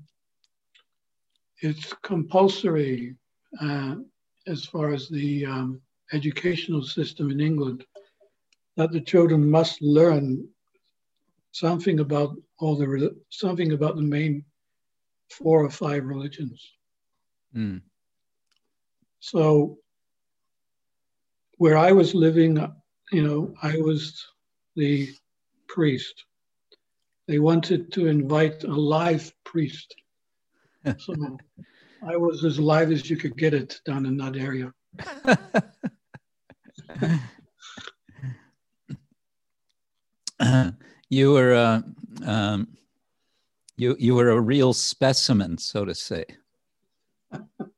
it's compulsory uh, as far as the um, educational system in England that the children must learn something about all the something about the main four or five religions. Mm. So where I was living, you know, I was the priest. They wanted to invite a live priest. So I was as live as you could get it down in that area. you were a um, you you were a real specimen, so to say.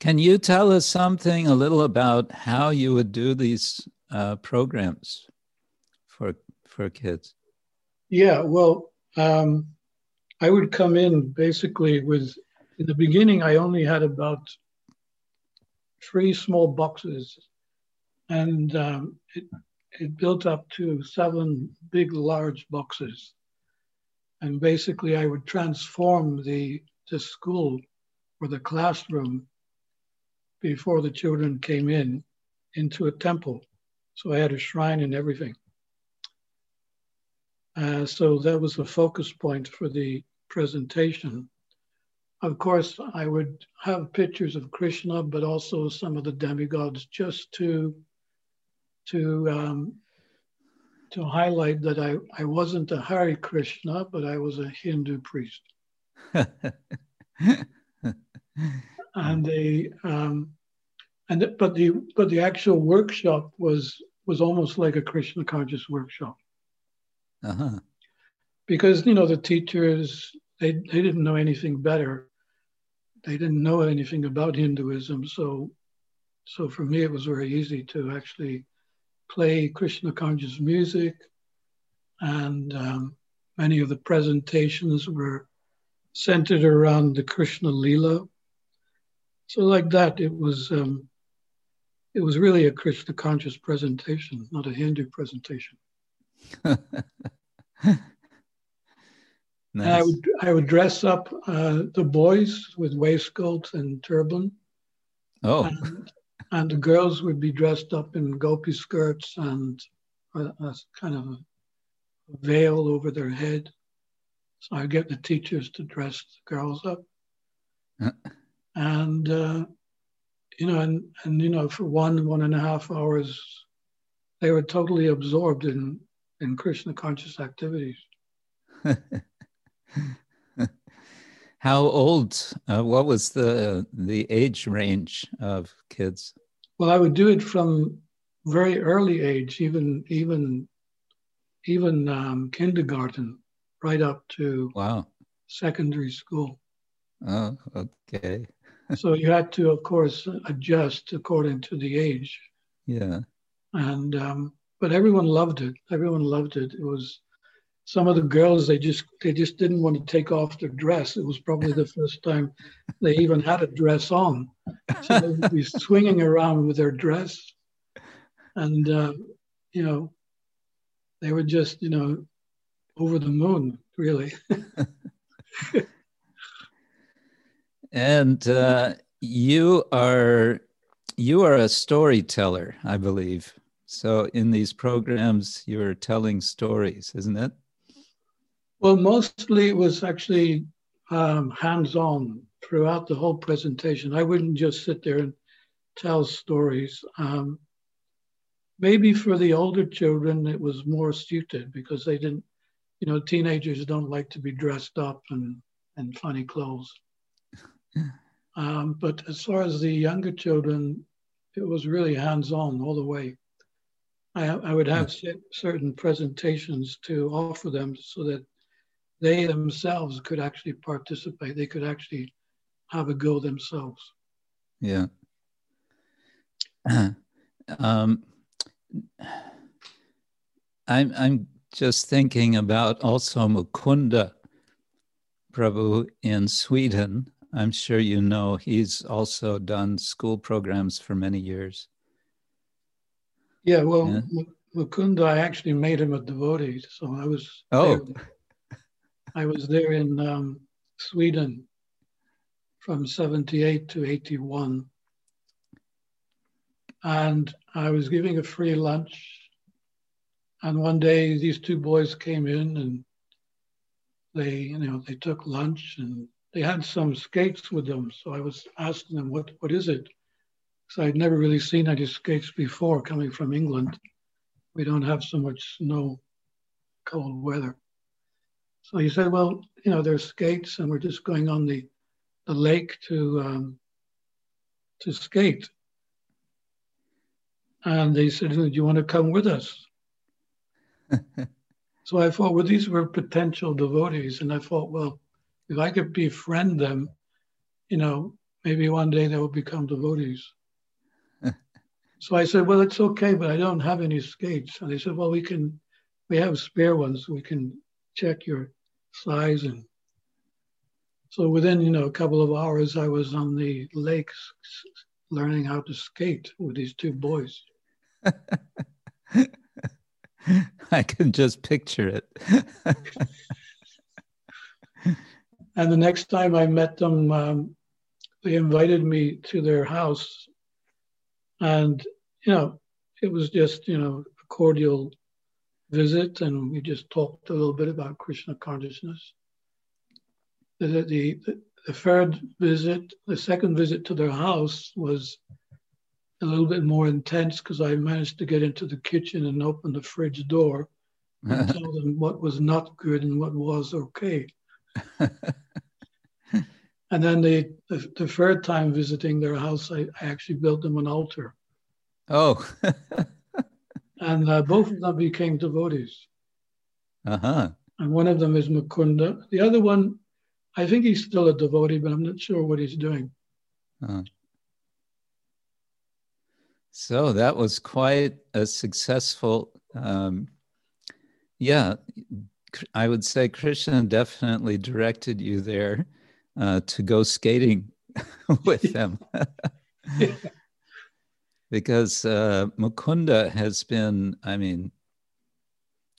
Can you tell us something a little about how you would do these uh, programs for for kids? Yeah, well, um, I would come in basically with, in the beginning, I only had about three small boxes, and um, it, it built up to seven big, large boxes. And basically, I would transform the, the school or the classroom before the children came in into a temple. So I had a shrine and everything. Uh, so that was the focus point for the presentation. Of course, I would have pictures of Krishna, but also some of the demigods, just to to um, to highlight that I, I wasn't a Hare Krishna, but I was a Hindu priest. and the um, and the, but the but the actual workshop was was almost like a Krishna conscious workshop. Uh-huh. because you know the teachers they they didn't know anything better. They didn't know anything about hinduism. So so for me it was very easy to actually play krishna conscious music. And um, many of the presentations were centered around the krishna lila so like that it was um, it was really a krishna conscious presentation not a hindu presentation And I would I would dress up uh, the boys with waistcoats and turban, Oh, and, and the girls would be dressed up in gopi skirts and a, a kind of a veil over their head. So I get the teachers to dress the girls up. and uh, you know, and and you know, for one one and a half hours, they were totally absorbed in in Krishna conscious activities. How old? Uh, what was the the age range of kids? Well, I would do it from very early age, even even even um, kindergarten, right up to wow secondary school. Oh, okay. So you had to, of course, adjust according to the age. Yeah. And um, but everyone loved it. Everyone loved it. It was some of the girls they just they just didn't want to take off their dress. It was probably the first time they even had a dress on, so they would be swinging around with their dress, and uh, you know, they were just you know over the moon, really. and uh, you are you are a storyteller, I believe. So in these programs, you're telling stories, isn't it? Well, mostly it was actually um, hands-on throughout the whole presentation. I wouldn't just sit there and tell stories. Um, maybe for the older children, it was more suited because they didn't, you know, teenagers don't like to be dressed up and, and funny clothes. Um, but as far as the younger children, it was really hands-on all the way. I, I would have certain presentations to offer them so that they themselves could actually participate. They could actually have a go themselves. Yeah. um, I'm I'm just thinking about also Mukunda Prabhu in Sweden. I'm sure you know he's also done school programs for many years. Yeah, well, yeah. Mukunda, I actually made him a devotee, so I was. Oh. There. I was there in um, Sweden from 78 to 81. And I was giving a free lunch. And one day these two boys came in and they, you know, they took lunch and they had some skates with them. So I was asking them, what, what is it? Because I'd never really seen any skates before coming from England. We don't have so much snow, cold weather. So he said, well, you know, there's skates and we're just going on the, the lake to, um, to skate. And they said, do you want to come with us? so I thought, well, these were potential devotees. And I thought, well, if I could befriend them, you know, maybe one day they will become devotees. so I said, well, it's okay, but I don't have any skates. And they said, well, we can, we have spare ones. We can check your size and so within you know a couple of hours i was on the lakes learning how to skate with these two boys i can just picture it and the next time i met them um, they invited me to their house and you know it was just you know a cordial visit and we just talked a little bit about Krishna consciousness. The, the, the, third visit, the second visit to their house was a little bit more intense because I managed to get into the kitchen and open the fridge door and tell them what was not good and what was okay. and then the, the, the third time visiting their house, I, I actually built them an altar. Oh. and uh, both of them became devotees. Uh huh. And one of them is Mukunda. The other one, I think he's still a devotee, but I'm not sure what he's doing. Uh-huh. So that was quite a successful. Um, yeah, I would say Krishna definitely directed you there uh, to go skating with them. yeah because uh, Mukunda has been, I mean,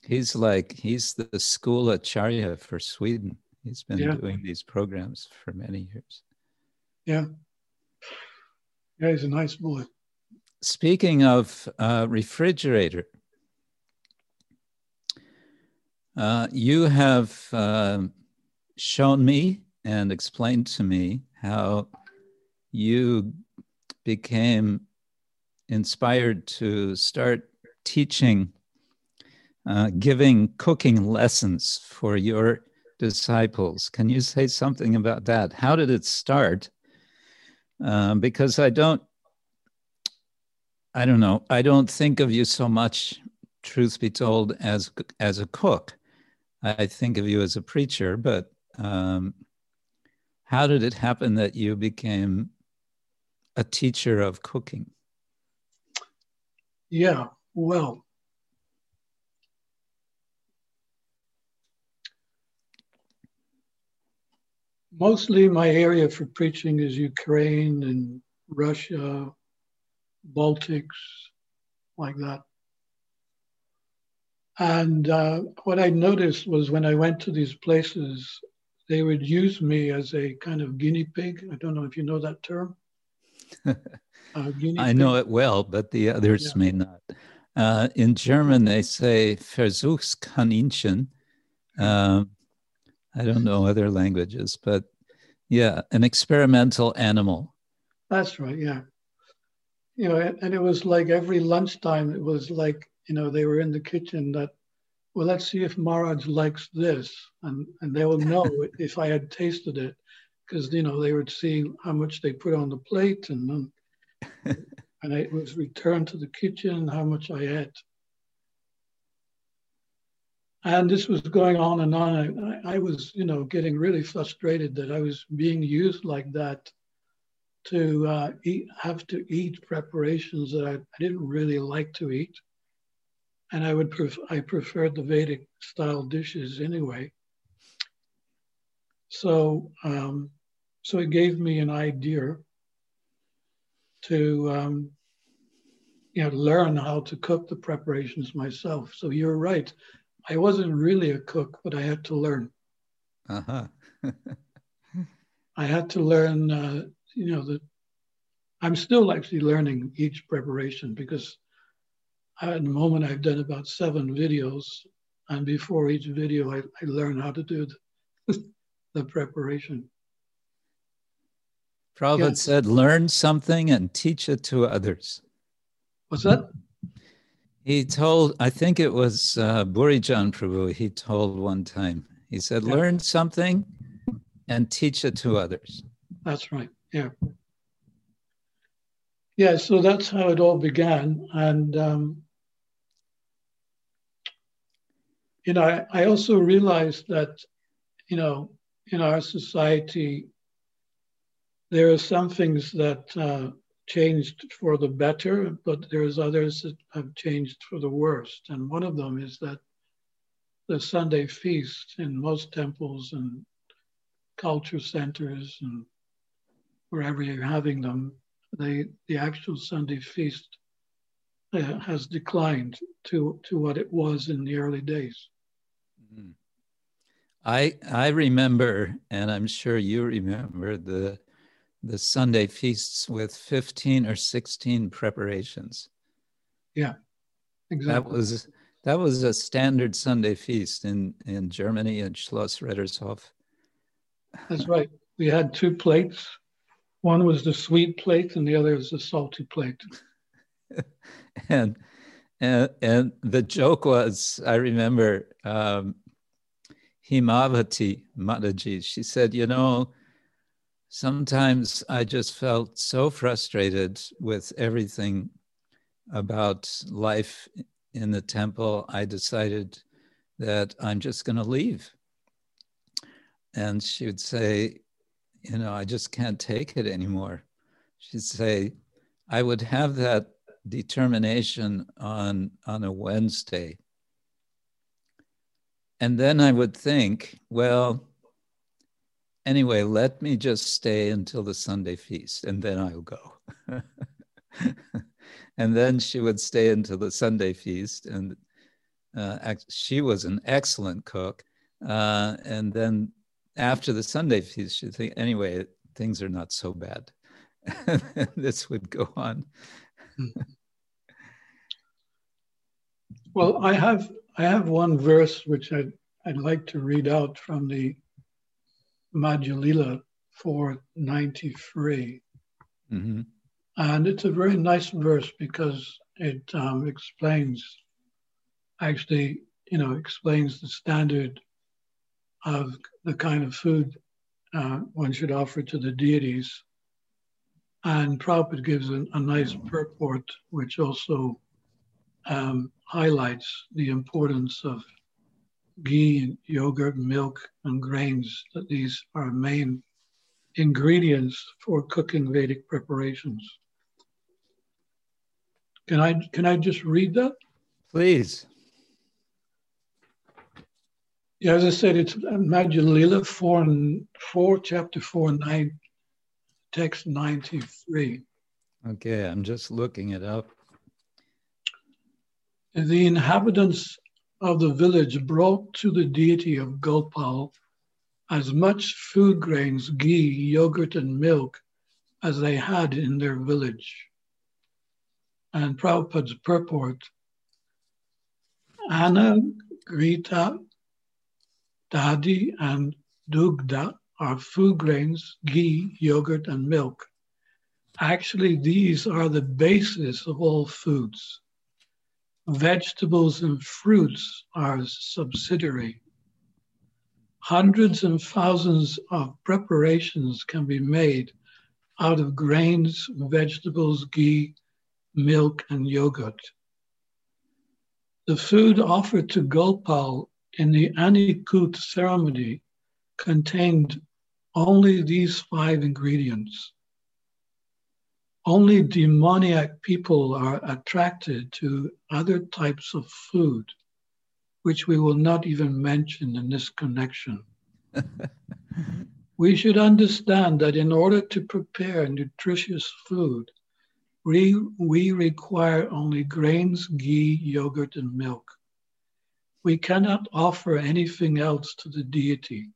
he's like, he's the school acharya for Sweden. He's been yeah. doing these programs for many years. Yeah. Yeah, he's a nice boy. Speaking of uh, refrigerator, uh, you have uh, shown me and explained to me how you became inspired to start teaching, uh, giving cooking lessons for your disciples. Can you say something about that? How did it start? Um, because I don't, I don't know, I don't think of you so much, truth be told, as as a cook. I think of you as a preacher, but um, how did it happen that you became a teacher of cooking? Yeah, well, mostly my area for preaching is Ukraine and Russia, Baltics, like that. And uh, what I noticed was when I went to these places, they would use me as a kind of guinea pig. I don't know if you know that term. Uh, I know it well, but the others yeah. may not. Uh, in German, they say Versuchskaninchen. Um, I don't know other languages, but yeah, an experimental animal. That's right. Yeah. You know, and it was like every lunchtime, it was like, you know, they were in the kitchen that, well, let's see if Maharaj likes this. And, and they will know if I had tasted it because, you know, they would see how much they put on the plate and then, and I was returned to the kitchen, how much I ate. And this was going on and on. I, I, was, you know, getting really frustrated that I was being used like that to uh, eat, have to eat preparations that I, I, didn't really like to eat. And I would, pref- I preferred the Vedic style dishes anyway. So, um, so it gave me an idea to um, you know learn how to cook the preparations myself. So you're right. I wasn't really a cook, but I had to learn. Uh-huh. I had to learn, uh, you know, that I'm still actually learning each preparation because at the moment I've done about seven videos, and before each video, I, I learn how to do the, the preparation. Prabhupada said, learn something and teach it to others. What's that? He told, I think it was uh, Bhurijana Prabhu, he told one time, he said, yeah. learn something and teach it to others. That's right. Yeah. Yeah, so that's how it all began. And, um, you know, I, also realized that, you know, in our society, there are some things that uh, changed for the better, but there's others that have changed for the worst. And one of them is that the Sunday feast in most temples and culture centers and wherever you're having them, they, the actual Sunday feast uh, has declined to, to what it was in the early days. Mm-hmm. I I remember, and I'm sure you remember the the Sunday feasts with 15 or 16 preparations. Yeah, exactly. That was that was a standard Sunday feast in, in Germany in Schloss Rettershof. That's right. We had two plates. One was the sweet plate and the other was the salty plate. and and and the joke was, I remember um, Himavati Mataji, she said, you know, sometimes I just felt so frustrated with everything about life in the temple. I decided that I'm just going to leave. And she would say, You know, I just can't take it anymore. She'd say, I would have that determination on, on a Wednesday. And then I would think, well, anyway, let me just stay until the Sunday feast and then I'll go. and then she would stay until the Sunday feast. And uh, she was an excellent cook. Uh, and then after the Sunday feast, she'd think, anyway, things are not so bad. this would go on. Well, I have I have one verse which I'd, I'd like to read out from the Madhya Lila 493. Mm-hmm. And it's a very nice verse because it um, explains, actually, you know, explains the standard of the kind of food uh, one should offer to the deities. And Prabhupada gives a, a nice purport, which also um, highlights the importance of ghee, and yogurt, milk, and grains, that these are main ingredients for cooking Vedic preparations. Can I, can I just read that? Please. Yeah, as I said, it's Madhya Lila 4, and 4, chapter 4, 9, text 93. Okay, I'm just looking it up. The inhabitants of the village brought to the deity of Gopal as much food grains, ghee, yogurt, and milk as they had in their village. And Prabhupada's purport Anna, Ghrita, Dadhi, and Dugdha are food grains, ghee, yogurt, and milk. Actually, these are the basis of all foods vegetables and fruits are subsidiary. Hundreds and thousands of preparations can be made out of grains, vegetables, ghee, milk, and yogurt. The food offered to Gopal in the Annakut ceremony contained only these five ingredients only demoniac people are attracted to other types of food, which we will not even mention in this connection. we should understand that in order to prepare nutritious food, we, we require only grains, ghee, yogurt, and milk. We cannot offer anything else to the deity.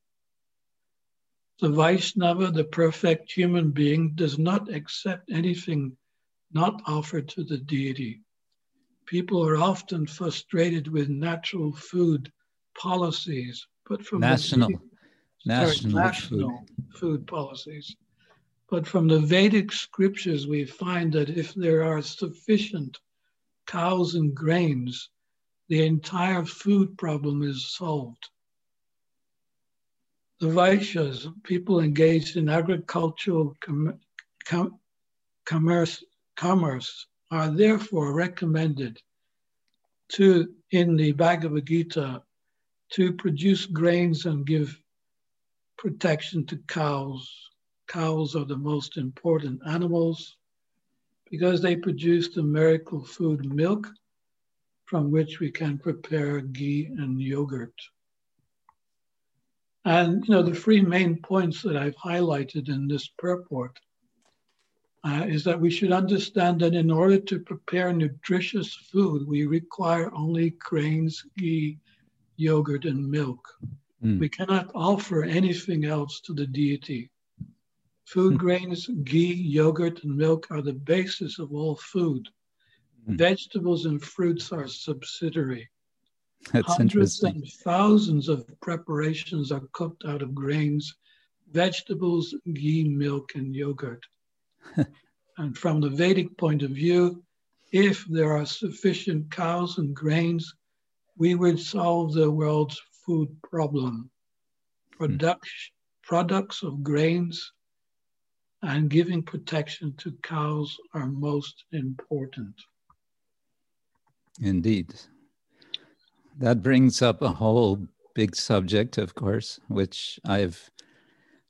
The Vaishnava, the perfect human being, does not accept anything not offered to the deity. People are often frustrated with natural food policies, but from national, the, national, sorry, national food. food policies. But from the Vedic scriptures, we find that if there are sufficient cows and grains, the entire food problem is solved. The Vaishyas, people engaged in agricultural com- com- commerce, commerce, are therefore recommended to, in the Bhagavad Gita, to produce grains and give protection to cows. Cows are the most important animals because they produce the miracle food milk from which we can prepare ghee and yogurt. And you know, the three main points that I've highlighted in this purport uh, is that we should understand that in order to prepare nutritious food, we require only grains, ghee, yogurt, and milk. Mm. We cannot offer anything else to the deity. Food mm. grains, ghee, yogurt, and milk are the basis of all food. Mm. Vegetables and fruits are subsidiary. That's Hundreds interesting. and thousands of preparations are cooked out of grains, vegetables, ghee, milk, and yogurt. and from the Vedic point of view, if there are sufficient cows and grains, we would solve the world's food problem. Hmm. Product, Products of grains and giving protection to cows are most important. Indeed that brings up a whole big subject, of course, which I've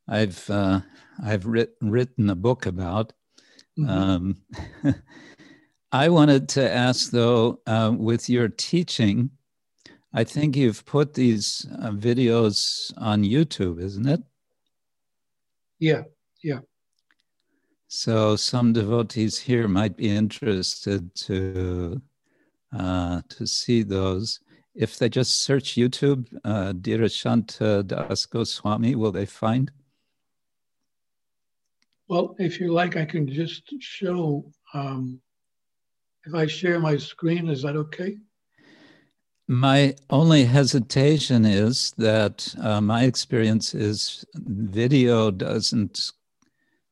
I've uh, I've writ- written a book about. Mm-hmm. Um, I wanted to ask, though, uh, with your teaching, I think you've put these uh, videos on YouTube, isn't it? Yeah, yeah. So some devotees here might be interested to uh, to see those if they just search YouTube, uh, Dhirashanta Das Goswami, will they find? Well, if you like, I can just show. Um, if I share my screen, is that okay? My only hesitation is that uh, my experience is video doesn't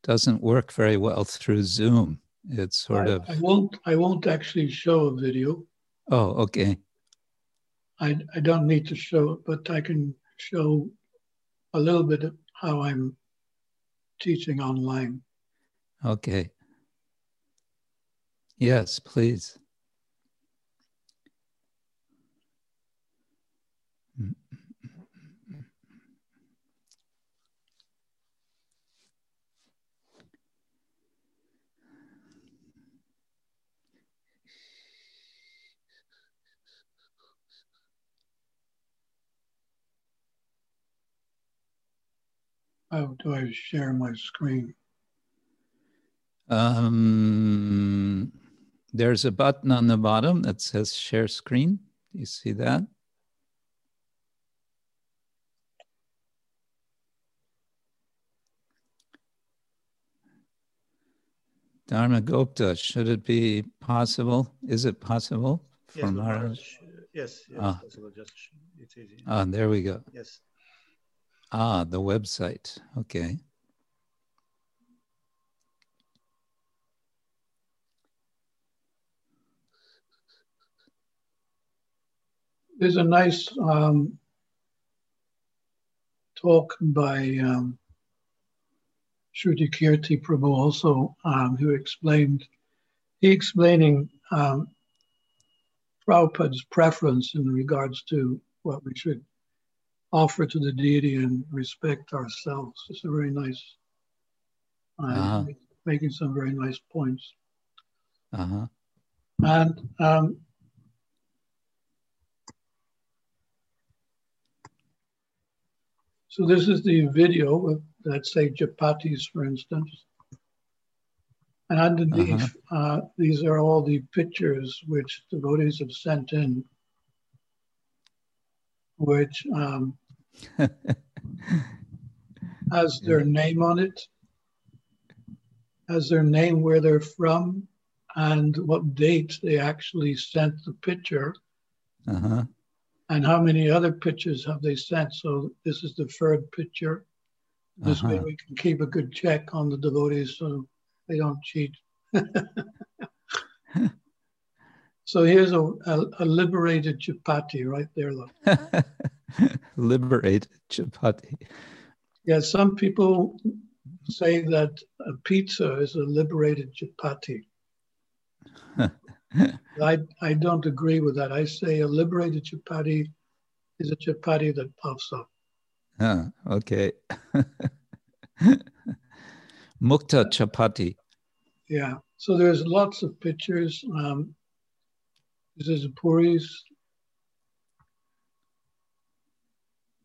doesn't work very well through Zoom. It's sort I, of. I won't. I won't actually show a video. Oh, okay. I, I don't need to show it, but I can show a little bit of how I'm teaching online. Okay. Yes, please. How do I share my screen? Um, there's a button on the bottom that says share screen. You see that? Dharma Gupta, should it be possible? Is it possible for Yes, Maharaj? Maharaj. Yes, yes, Ah. possible. Just it's easy. Ah, there we go. Yes. Ah, the website. Okay. There's a nice um, talk by um, Srutakirti Prabhu also, um, who explained, he explaining um, Prabhupada's preference in regards to what we should offer to the deity and respect ourselves. It's a very nice, uh, Uh-huh. making some very nice points. Uh huh. And um, so this is the video of, let's say, chapatis, for instance. And underneath, uh these are all the pictures which devotees have sent in, which um, has their name on it, has their name where they're from, and what date they actually sent the picture, Uh huh. and how many other pictures have they sent. So this is the third picture. This way Uh-huh. we can keep a good check on the devotees so they don't cheat. so here's a, a, a liberated chapati right there. Look. Liberate chapati. Yeah, some people say that a pizza is a liberated chapati. I, I don't agree with that. I say a liberated chapati is a chapati that puffs up. Huh, okay. Mukta chapati. Yeah. So there's lots of pictures. Um, this is Puri's.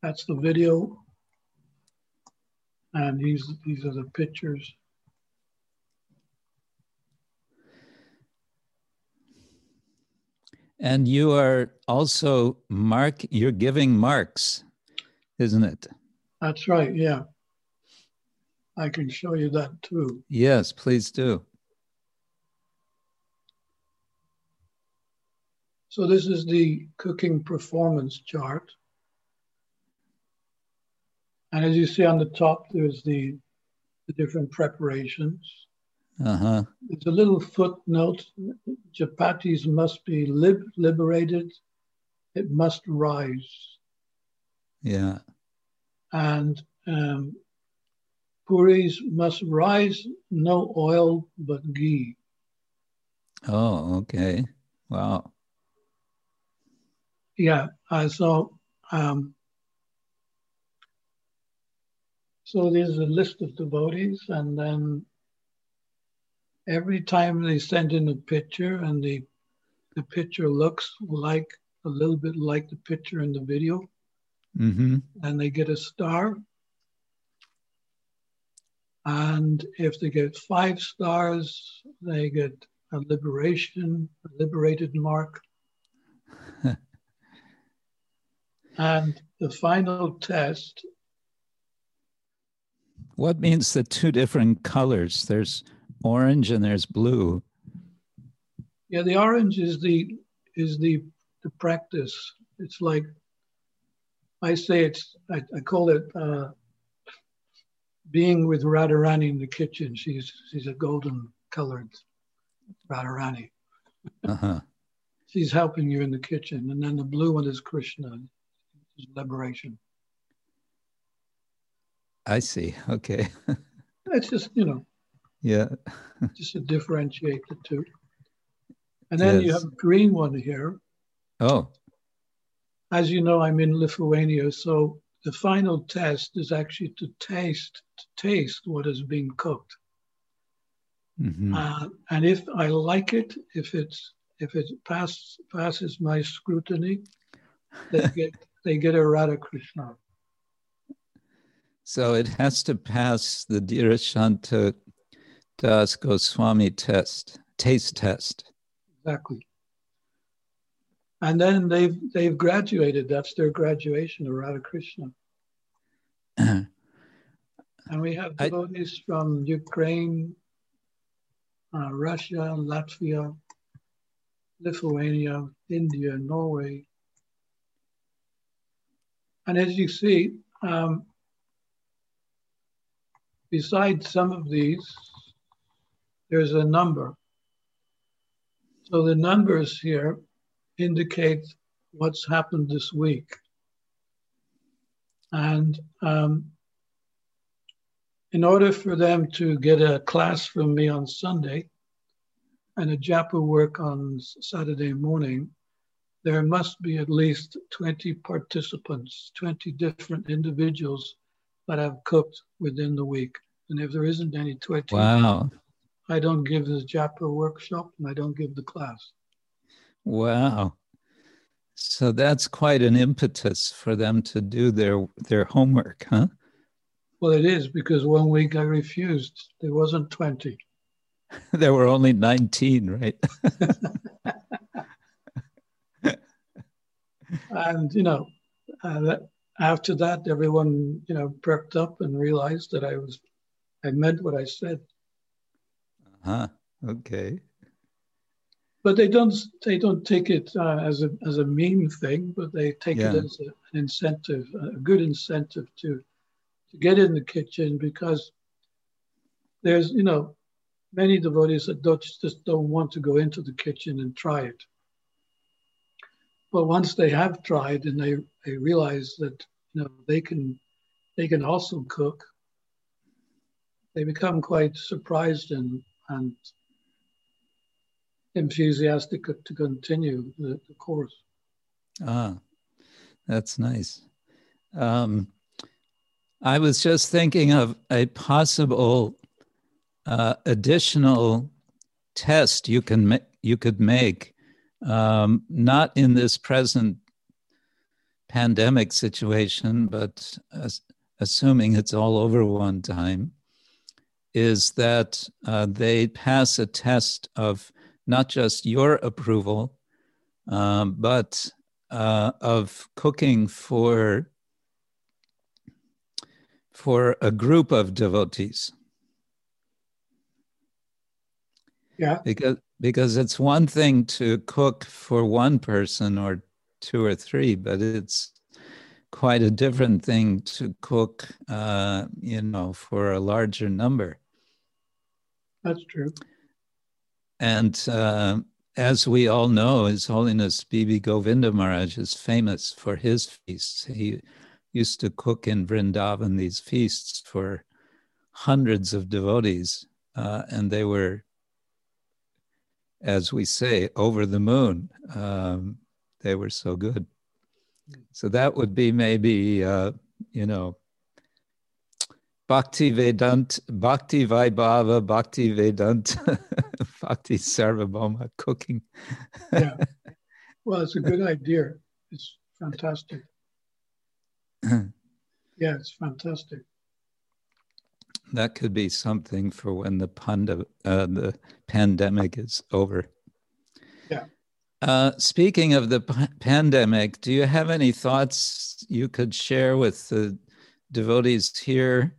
That's the video. And these these are the pictures. And you are also mark, you're giving marks, isn't it? That's right. Yeah. I can show you that too. Yes, please do. So this is the cooking performance chart. And as you see on the top, there's the, the different preparations. Uh huh. There's a little footnote. Chapatis must be lib- liberated. It must rise. Yeah. And um, puris must rise, no oil, but ghee. Oh, okay. Wow. Yeah. Uh, so, um, so there's a list of devotees, and then every time they send in a picture, and the the picture looks like a little bit like the picture in the video, Mm-hmm. and they get a star. And if they get five stars, they get a liberation, a liberated mark. and the final test, What means the two different colors? There's orange and there's blue. yeah, the orange is the is the the practice. It's like I say it's I, I call it uh, being with Radharani in the kitchen. She's she's a golden colored Radharani. Uh-huh. She's helping you in the kitchen. And then the blue one is Krishna, is liberation. I see. Okay. It's just, you know, yeah. just to differentiate the two. And then you have a green one here. Oh, As you know, I'm in Lithuania, so the final test is actually to taste to taste what is being cooked. mhm. Uh, and if I like it, if it's if it pass, passes my scrutiny, they get they get a Radha Krishna. So it has to pass the Dhirashanta Das Goswami test, taste test. Exactly. And then they've they've graduated. That's their graduation of Radha Krishna. And we have I- devotees from Ukraine, uh, Russia, Latvia, Lithuania, India, Norway. And as you see, um, besides some of these, there's a number. So the numbers here indicate what's happened this week. And um, in order for them to get a class from me on Sunday and a japa work on Saturday morning, there must be at least 20 participants, 20 different individuals that have cooked within the week. And if there isn't any 20, Wow. I don't give the japa workshop and I don't give the class. Wow. So that's quite an impetus for them to do their their homework, huh? Well, it is because one week I refused. There wasn't 20. there were only 19, right? And, you know, uh, that, after that, everyone, you know, prepped up and realized that I was, I meant what I said. Uh huh. Okay. But they don't, they don't take it uh, as a as a mean thing, but they take Yeah. it as a, an incentive, a good incentive to to get in the kitchen because there's, you know, many devotees that don't, just don't want to go into the kitchen and try it. But once they have tried and they, they realize that you know they can they can also cook, they become quite surprised and and enthusiastic to continue the, the course. Ah, that's nice. Um, I was just thinking of a possible uh, additional test you can you could make, um, not in this present pandemic situation, but as, assuming it's all over one time, is that uh, they pass a test of not just your approval, um, but uh, of cooking for for a group of devotees. Yeah, because because it's one thing to cook for one person or two or three but it's quite a different thing to cook uh, you know for a larger number that's true. and uh, as we all know his holiness B.B. govinda maharaj is famous for his feasts he used to cook in vrindavan these feasts for hundreds of devotees uh, and they were as we say, over the moon. Um, they were so good. So that would be maybe, uh, you know, Bhakti Vedant, Bhakti Vaibhava, Bhakti Vedant, Bhakti Sarvabhauma cooking. Yeah. well, it's a good idea. It's fantastic. Yeah, it's fantastic. That could be something for when the panda, uh, the pandemic is over. Yeah. Uh, speaking of the p- pandemic, do you have any thoughts you could share with the devotees here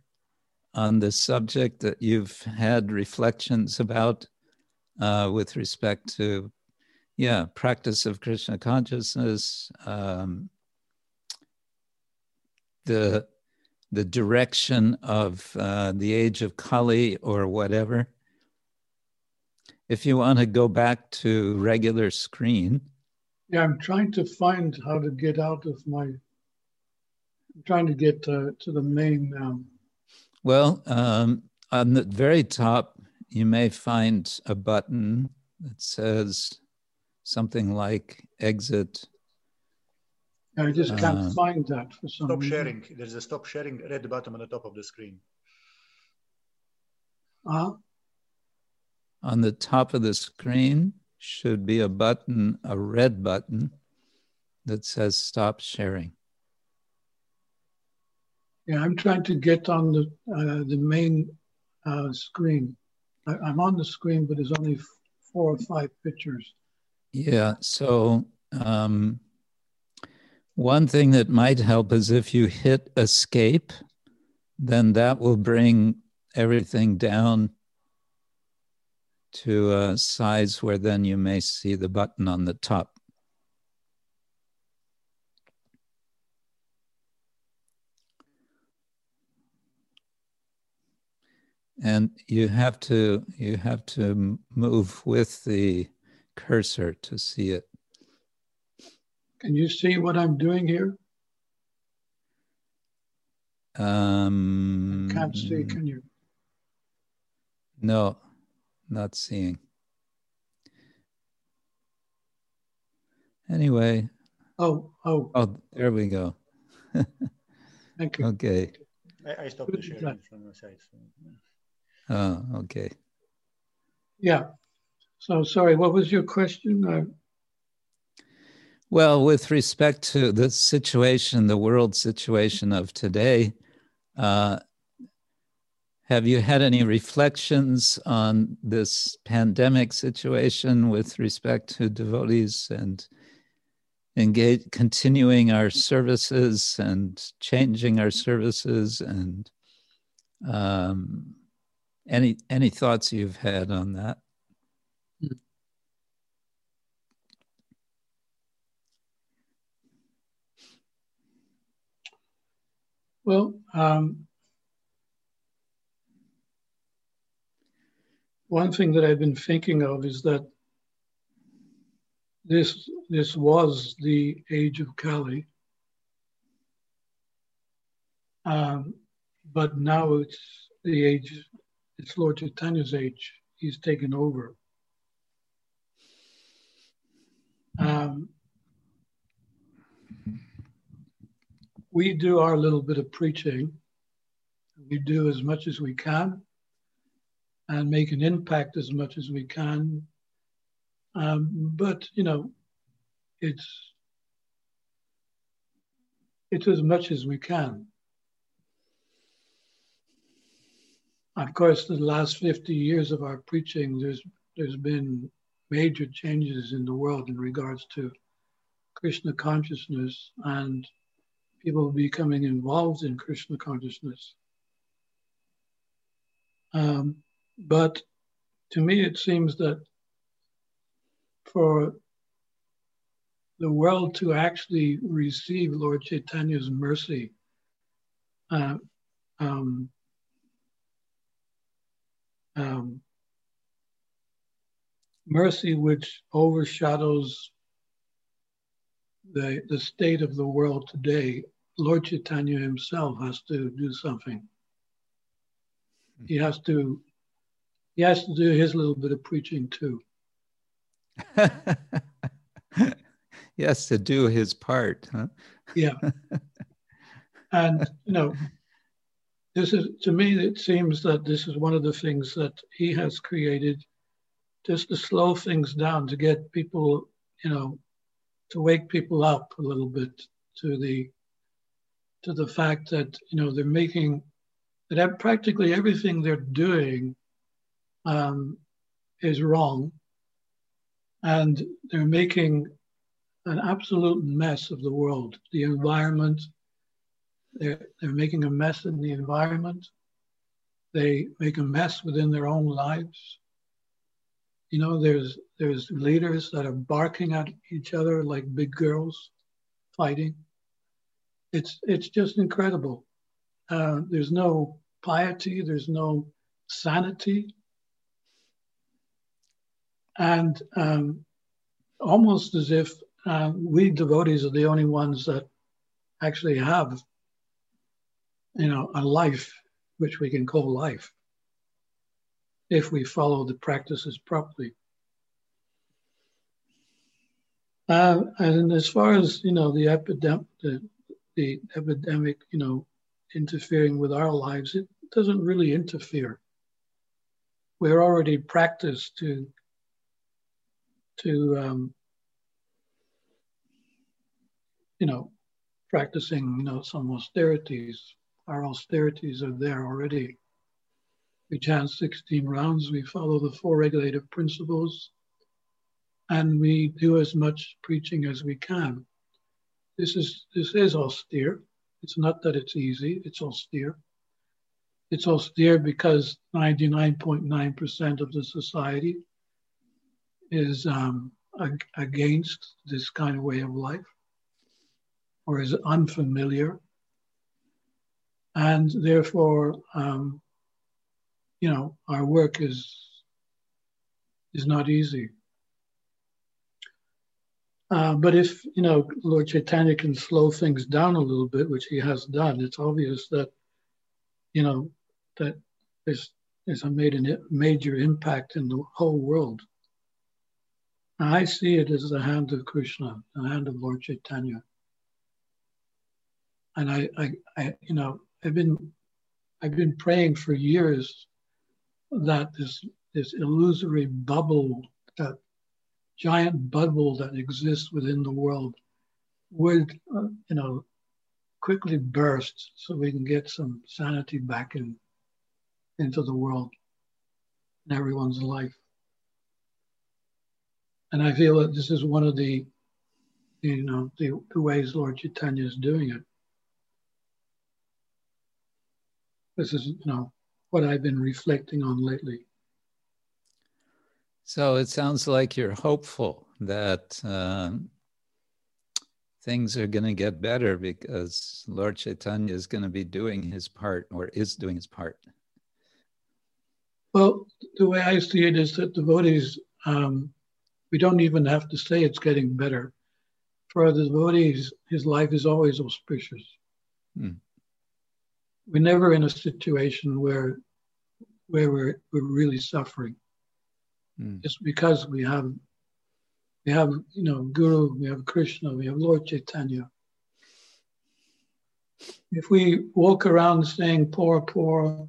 on the subject that you've had reflections about uh, with respect to, yeah, practice of Krishna consciousness, um, the the direction of uh, the age of Kali or whatever. if you want to go back to regular screen, Yeah, I'm trying to find how to get out of my. I'm trying to get uh, to the main. Um, well, um, on the very top, you may find a button that says something like exit. I just can't Uh, find that for some Stop reason. sharing. There's a stop sharing red button on the top of the screen. Uh, On the top of the screen should be a button, a red button that says stop sharing. yeah, I'm trying to get on the uh, the main uh, screen. I, I'm on the screen, but there's only four or five pictures. Yeah, so um, one thing that might help is if you hit escape, then that will bring everything down to a size where then you may see the button on the top. And you have to you have to move with the cursor to see it. Can you see what I'm doing here? Um, Can't see. Can you? No, not seeing. Anyway, Oh, oh, oh, there we go. thank you. Okay. I, I stopped the sharing plan. from the side. So. Oh, okay. Yeah. So sorry, what was your question? Uh, Well, with respect to the situation, the world situation of today, uh, have you had any reflections on this pandemic situation with respect to devotees and engage, continuing our services and changing our services and um, any any thoughts you've had on that? Well, um, one thing that I've been thinking of is that this this was the age of Kali, um, but now it's the age. It's Lord Chaitanya's age. He's taken over. Um, we do our little bit of preaching. We do as much as we can and make an impact as much as we can. Um, but you know, it's it's as much as we can. Of course, the last 50 years of our preaching, there's there's been major changes in the world in regards to Krishna consciousness and people becoming involved in Krishna consciousness. Um, but to me, it seems that for the world to actually receive Lord Chaitanya's mercy, uh, um, um, mercy which overshadows the, the state of the world today, Lord Chaitanya himself has to do something. He has to he has to do his little bit of preaching too. he has to do his part, huh? Yeah. and you know, this is to me it seems that this is one of the things that he has created just to slow things down to get people, you know, to wake people up a little bit to the to the fact that you know they're making that practically everything they're doing um, is wrong, and they're making an absolute mess of the world, the environment. They're they're making a mess in the environment. They make a mess within their own lives. You know, there's there's leaders that are barking at each other like big girls, fighting. It's it's just incredible. Uh, there's no piety. There's no sanity. and um, almost as if uh, we devotees are the only ones that actually have, you know, a life which we can call life if we follow the practices properly. Uh, and as far as you know, the epidemic, the, the epidemic, you know, interfering with our lives, it doesn't really interfere. We're already practiced to to um, you know practicing you know some austerities. Our austerities are there already. We chant 16 rounds. We follow the four regulative principles and we do as much preaching as we can. This is this is austere. It's not that it's easy. It's austere. It's austere because 99.9% of the society is um, ag- against this kind of way of life or is unfamiliar. And therefore, um, you know, our work is is not easy. Uh, but if you know Lord Chaitanya can slow things down a little bit, which he has done, it's obvious that you know that there's there's a made a major impact in the whole world. I see it as the hand of Krishna, the hand of Lord Chaitanya. And I, I, I you know, I've been I've been praying for years that this this illusory bubble that giant bubble that exists within the world would, uh, you know, quickly burst so we can get some sanity back in into the world and everyone's life. And I feel that this is one of the, you know, the, the ways Lord Chaitanya is doing it. This is, you know, what I've been reflecting on lately. So it sounds like you're hopeful that um, things are going to get better because Lord Chaitanya is going to be doing his part or is doing his part. Well, the way I see it is that devotees, um, we don't even have to say it's getting better. For the devotees, his life is always auspicious. Hmm. We're never in a situation where where we're, we're really suffering. Mm. It's because we have we have you know Guru, we have Krishna, we have Lord Chaitanya. If we walk around saying poor, poor,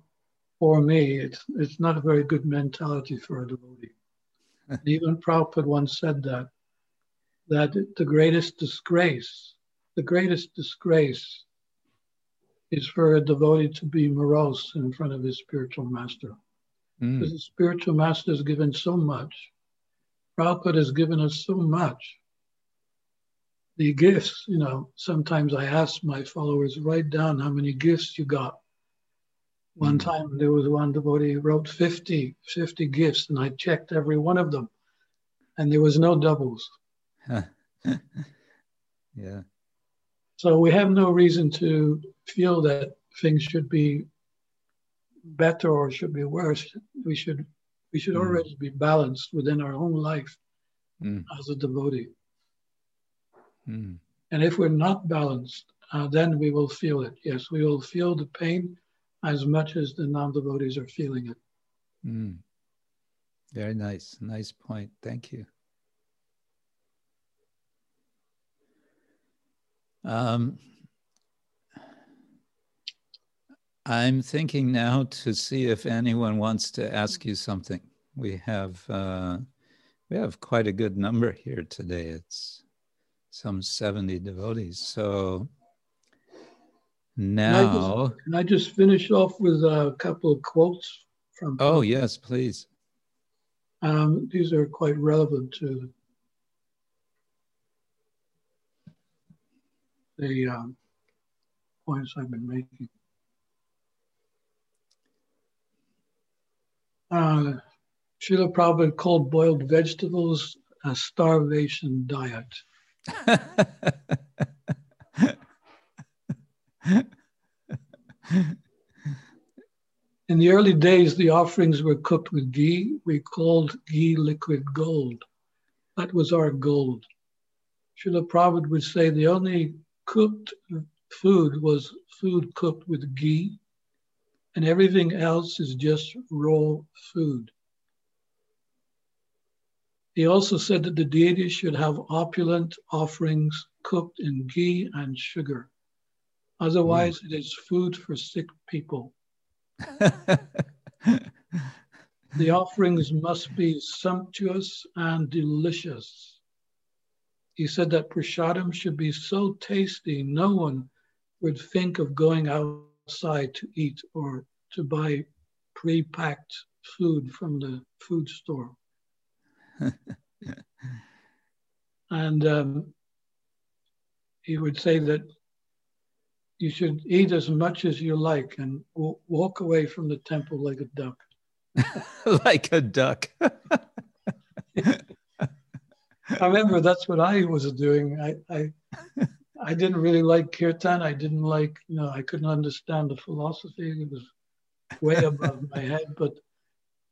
poor me, it's it's not a very good mentality for a devotee. Even Prabhupada once said that that the greatest disgrace, the greatest disgrace is for a devotee to be morose in front of his spiritual master. Mm. Because the spiritual master has given so much. Prabhupada has given us so much. The gifts, you know, sometimes I ask my followers, write down how many gifts you got. One mm. time there was one devotee who wrote 50, 50 gifts, and I checked every one of them, and there was no doubles. yeah. So we have no reason to feel that things should be better or should be worse. We should we should mm. already be balanced within our own life mm. as a devotee. Mm. And if we're not balanced, uh, then we will feel it. Yes, we will feel the pain as much as the non-devotees are feeling it. Mm. Very nice, nice point. Thank you. Um, I'm thinking now to see if anyone wants to ask you something. We have uh, we have quite a good number here today. It's some 70 devotees. So now. Can I just, can I just finish off with a couple of quotes from. Oh, yes, please. Um, these are quite relevant to the um, points I've been making. Uh, Srila Prabhupada called boiled vegetables a starvation diet. In the early days, the offerings were cooked with ghee. We called ghee liquid gold. That was our gold. Srila Prabhupada would say the only cooked food was food cooked with ghee, and everything else is just raw food. He also said that the deities should have opulent offerings cooked in ghee and sugar. Otherwise, it is food for sick people. The offerings must be sumptuous and delicious. He said that prasadam should be so tasty, no one would think of going outside to eat or to buy pre packed food from the food store. and um, he would say that you should eat as much as you like and w- walk away from the temple like a duck. like a duck. I remember that's what I was doing. I, I, I didn't really like kirtan. I didn't like, you know, I couldn't understand the philosophy. It was way above my head, but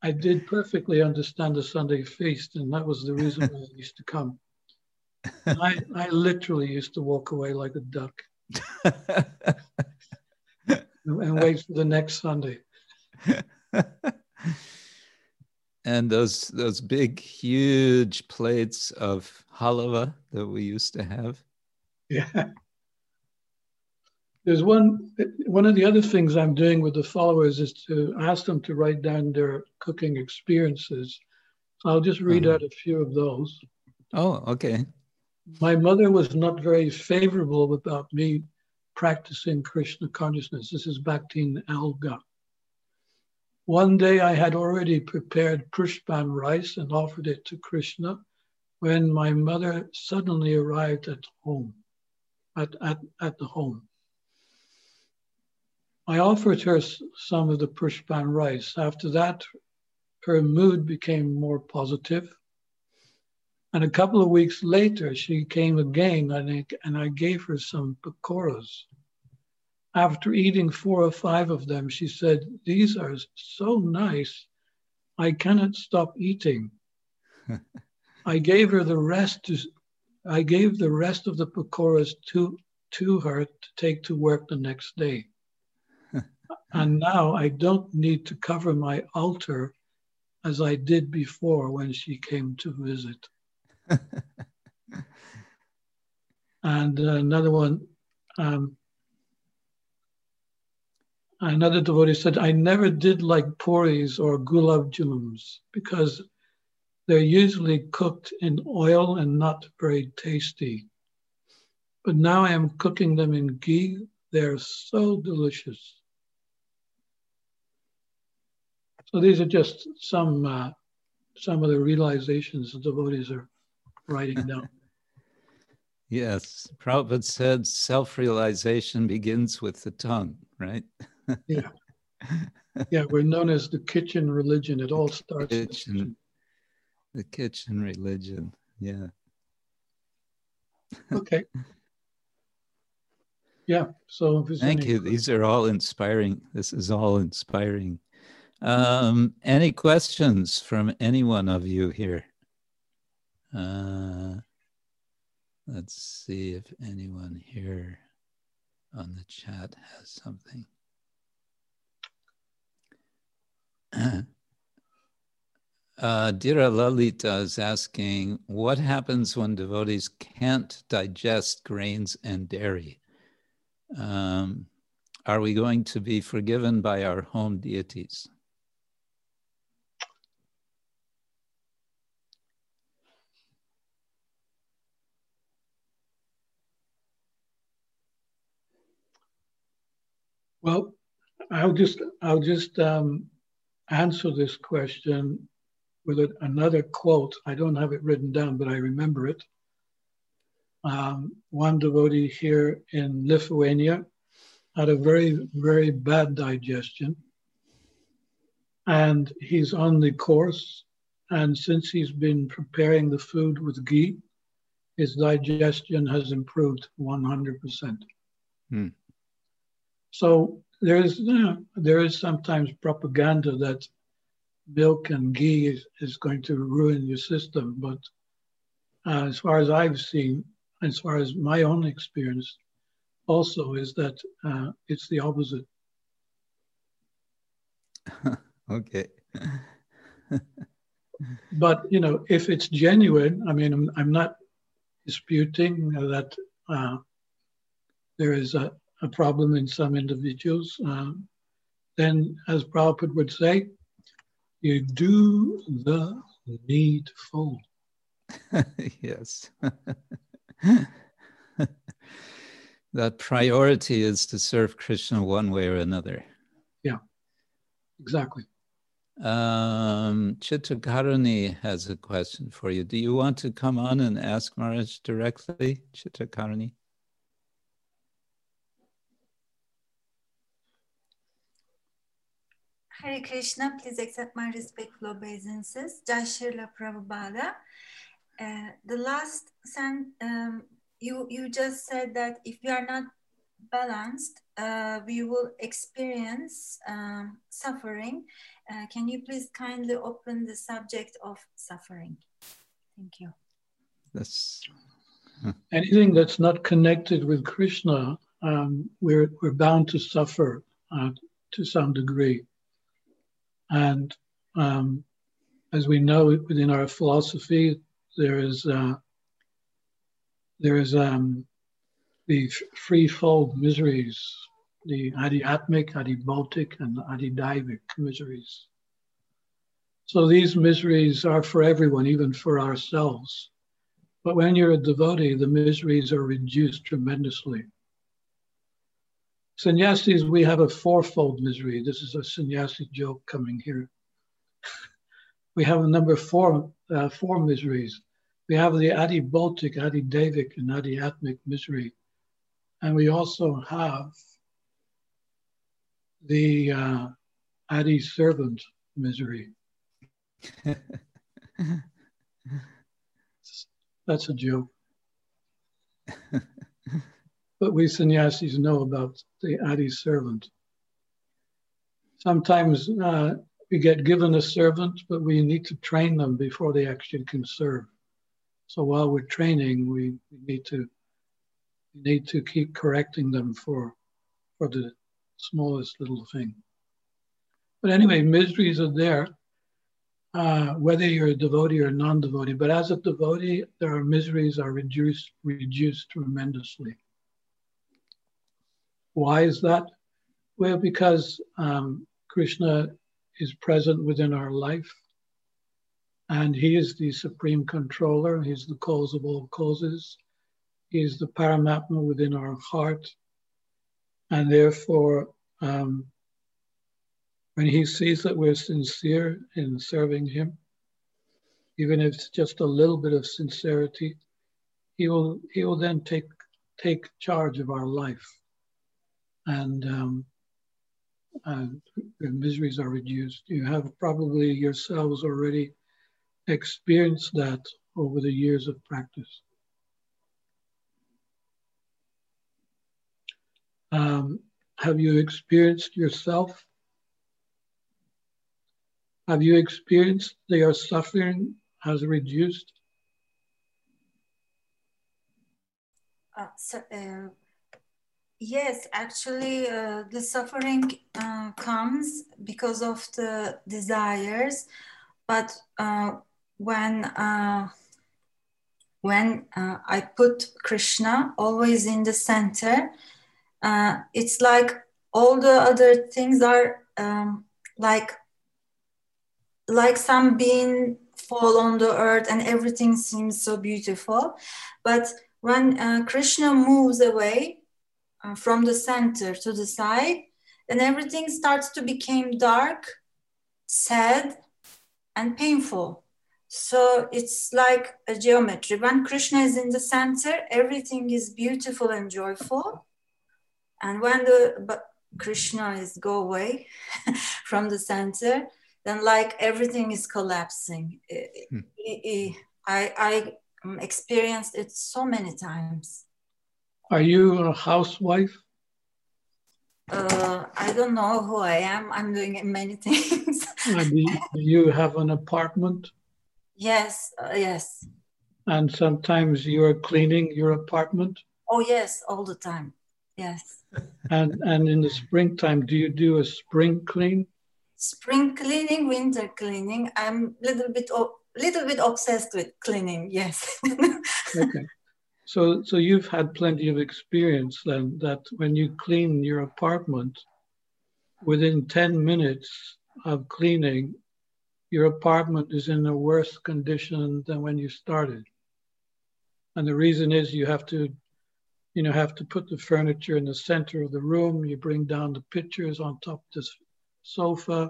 I did perfectly understand the Sunday feast, and that was the reason why I used to come. And I, I literally used to walk away like a duck and wait for the next Sunday. and those those big huge plates of halava that we used to have Yeah. There's one one of the other things I'm doing with the followers is to ask them to write down their cooking experiences. So I'll just read Uh-huh. out a few of those. oh okay My mother was not very favorable about me practicing Krishna consciousness. This is Bhaktin Alga. One day I had already prepared pushpanna rice and offered it to Krishna when my mother suddenly arrived at home, at, at, at the home. I offered her some of the pushpanna rice. After that, her mood became more positive. And a couple of weeks later, she came again and I, and I gave her some pakoras. After eating four or five of them, she said, These are so nice, I cannot stop eating. I gave her the rest to, I gave the rest of the pakoras to, to her to take to work the next day. and now I don't need to cover my altar as I did before when she came to visit. and uh, another one, um, another devotee said, I never did like puris or gulab jams because they're usually cooked in oil and not very tasty. But now I am cooking them in ghee. They're so delicious. So these are just some uh, some of the realizations the devotees are writing down. yes prabhupada said self-realization begins with the tongue right Yeah. Yeah, we're known as the kitchen religion. It all starts in the Kitchen. The kitchen religion yeah Okay. Yeah. So if Thank you. These are all inspiring. This is all inspiring. Um, any questions from any one of you here? Uh, let's see if anyone here on the chat has something. Uh, Dhira Lalita is asking, what happens when devotees can't digest grains and dairy? Um, are we going to be forgiven by our home deities? Well, I'll just I'll just um, answer this question with a, another quote. I don't have it written down, but I remember it. Um, one devotee here in Lithuania had a very very bad digestion, and he's on the course. And since he's been preparing the food with ghee, his digestion has improved 100%. Hmm. So there is uh, there is sometimes propaganda that milk and ghee is, is going to ruin your system, but uh, as far as I've seen, as far as my own experience, also is that uh, it's the opposite. okay. but you know, if it's genuine, I mean, I'm, I'm not disputing that uh, there is a, a problem in some individuals. Um, then, as Prabhupada would say, you do the needful. yes. that priority is to serve Krishna one way or another. Yeah, exactly. Um, Chittakarani has a question for you. Do you want to come on and ask Maharaj directly, Chittakarani? Hare Krishna, please accept my respectful obeisances. Jai Srila Prabhupada. Uh, the last sent, um, you, you just said that if we are not balanced, uh, we will experience um, suffering. Uh, can you please kindly open the subject of suffering? Thank you. That's anything that's not connected with Krishna, um, we're, we're bound to suffer uh, to some degree. And um, as we know within our philosophy, there is uh, there is um, the threefold miseries, the adhyatmic, adhibautic, and adhidaivic miseries. So these miseries are for everyone, even for ourselves. But when you're a devotee, the miseries are reduced tremendously. Sannyasis, we have a fourfold misery. This is a sannyasi joke coming here. we have a number four, uh, four miseries. We have the Adhibautic, Adhidaivic, and Adhyatmic misery. And we also have the uh, Adi servant misery. That's a joke. but we sannyasis know about the Adi servant. Sometimes uh, we get given a servant, but we need to train them before they actually can serve. So while we're training, we, we need to we need to keep correcting them for for the smallest little thing. But anyway, miseries are there, uh, whether you're a devotee or non-devotee. But as a devotee, there are miseries are reduced reduced tremendously. Why is that? Well, because um, Krishna is present within our life and he is the supreme controller. He's the cause of all causes. He is the Paramatma within our heart. And therefore, um, when he sees that we're sincere in serving him, even if it's just a little bit of sincerity, he will he will then take take charge of our life and, um, miseries are reduced. You have probably yourselves already experienced that over the years of practice. Um, have you experienced yourself? Have you experienced that your suffering has reduced? Uh, so, uh, Yes, actually, uh, the suffering uh, comes because of the desires, but uh, when uh, when uh, I put Krishna always in the center, uh, it's like all the other things are um, like like some being fall on the earth and everything seems so beautiful, but when Krishna moves away uh, from the center to the side, then everything starts to become dark, sad, and painful. So it's like a geometry. When Krishna is in the center, everything is beautiful and joyful. And when the Krishna is go away from the center, then like everything is collapsing. Hmm. I, I experienced it so many times. Are you a housewife? uh, I don't know who I am. I'm doing many things. Uh, do, you, have an apartment? yes, uh, yes. And sometimes you're cleaning your apartment? Oh, yes, all the time. Yes. And, and in the springtime, do you do a spring clean? Spring cleaning, winter cleaning. I'm a little bit, little bit obsessed with cleaning. Yes. Okay. So, so you've had plenty of experience then that when you clean your apartment, within 10 minutes of cleaning, your apartment is in a worse condition than when you started. And the reason is you have to, you know, have to put the furniture in the center of the room. You bring down the pictures on top of this sofa.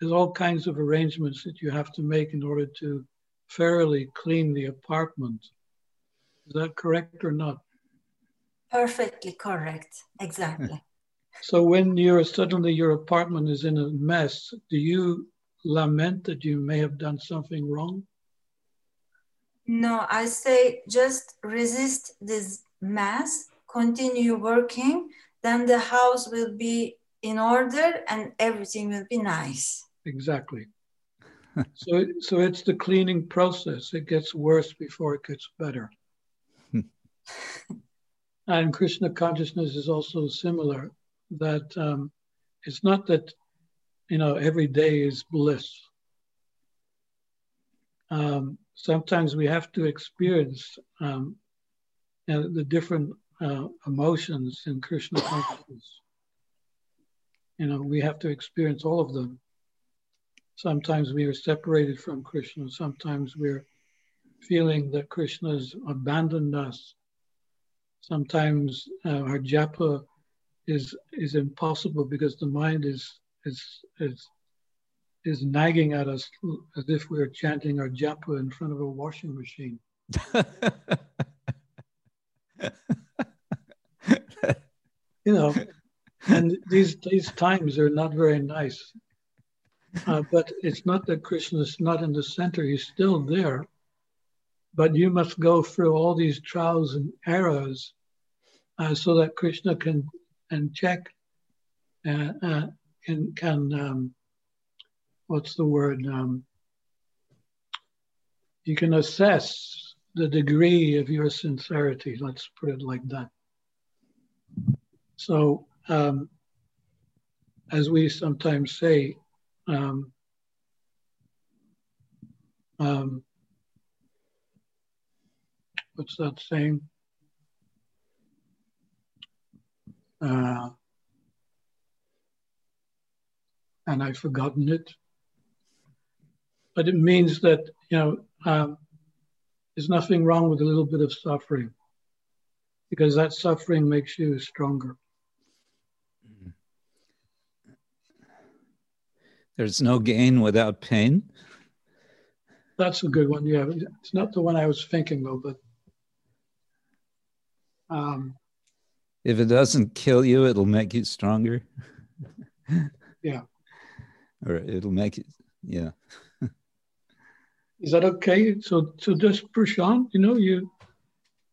There's all kinds of arrangements that you have to make in order to thoroughly clean the apartment. Is that correct or not? Perfectly correct. Exactly. Hmm. So when you're suddenly your apartment is in a mess, do you lament that you may have done something wrong? No, I say just resist this mess, continue working, then the house will be in order and everything will be nice. Exactly. so, so it's the cleaning process. It gets worse before it gets better. And Krishna consciousness is also similar. That um, it's not that you know every day is bliss. Um, sometimes we have to experience um, the different uh, emotions in Krishna consciousness. You know, we have to experience all of them. Sometimes we are separated from Krishna. Sometimes we're feeling that Krishna has abandoned us. Sometimes uh, our japa is is impossible because the mind is is is is nagging at us as if we are chanting our japa in front of a washing machine. You know, and these these times are not very nice. Uh, but it's not that Krishna is not in the center; he's still there. But you must go through all these trials and errors uh, so that Krishna can and check uh, uh, can can um, what's the word? Um, you can assess the degree of your sincerity. Let's put it like that. So, um, as we sometimes say, um, um, what's that saying? Uh, and I've forgotten it. But it means that, you know, um, there's nothing wrong with a little bit of suffering because that suffering makes you stronger. There's no gain without pain. That's a good one. Yeah, it's not the one I was thinking of, but um, If it doesn't kill you, it'll make you stronger. Yeah. Or it'll make you, yeah. is that okay? So, so just push on. you know, you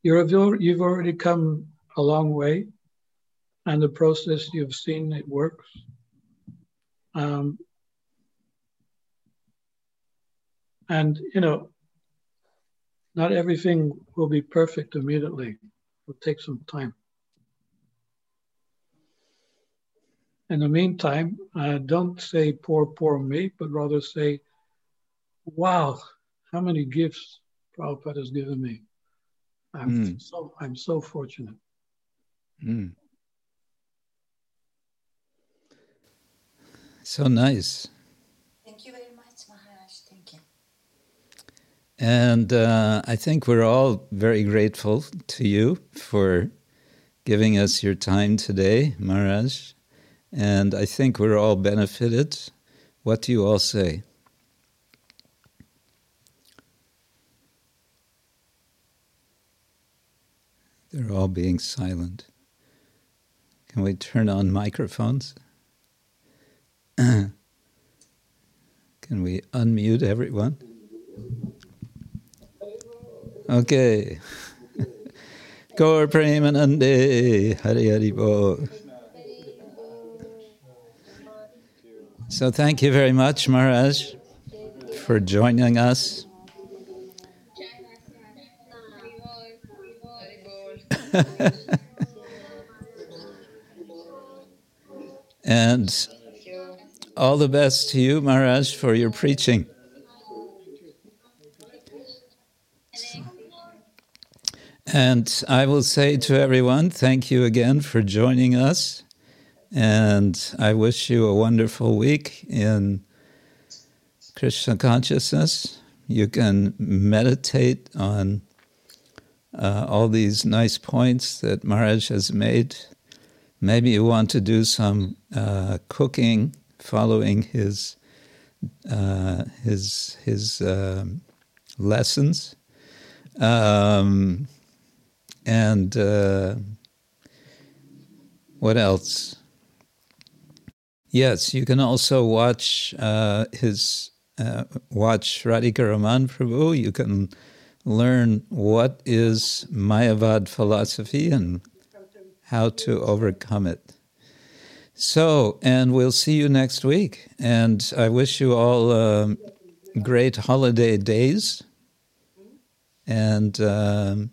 you're you're- you've already come a long way, and the process you've seen it works. Um, and you know, not everything will be perfect immediately. It'll take some time. In the meantime, uh, don't say poor, poor me, but rather say, wow, how many gifts Prabhupada has given me. I'm Mm. so I'm so fortunate. Mm. So nice. Thank you very much, Maharaj. Thank you. And uh, I think we're all very grateful to you for giving us your time today, Maharaj. And I think we're all benefited. What do you all say? They're all being silent. Can we turn on microphones? Can we unmute everyone? Okay. Gaur Premanande Hari Hari Bo. So thank you very much, Maharaj, for joining us. and all the best to you, Maharaj, for your preaching. And I will say to everyone, thank you again for joining us. And I wish you a wonderful week in Krishna consciousness. You can meditate on uh, all these nice points that Maharaj has made. Maybe you want to do some uh, cooking following his uh, his his um, lessons. Um, and uh, what else? Yes, you can also watch uh, his uh, watch Radhika Raman Prabhu. You can learn what is Mayavad philosophy and how to overcome it. So, and we'll see you next week. And I wish you all um, great holiday days and um,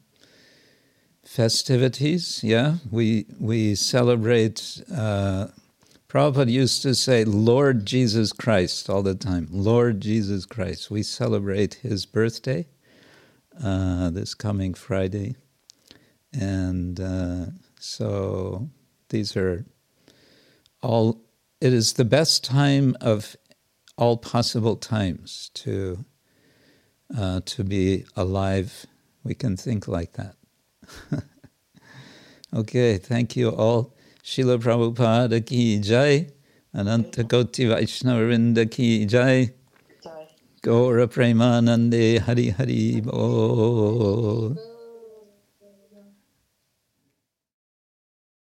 festivities. Yeah, we we celebrate. Uh, Prabhupada used to say, "Lord Jesus Christ" all the time. Lord Jesus Christ. We celebrate His birthday uh, this coming Friday, and uh, so these are all. It is the best time of all possible times to uh, to be alive. We can think like that. okay, thank you all. Srila Prabhupada ki jai, Ananta Koti Vaishnava Vrinda ki jai, Gaura Premanande Hari Hari Bo.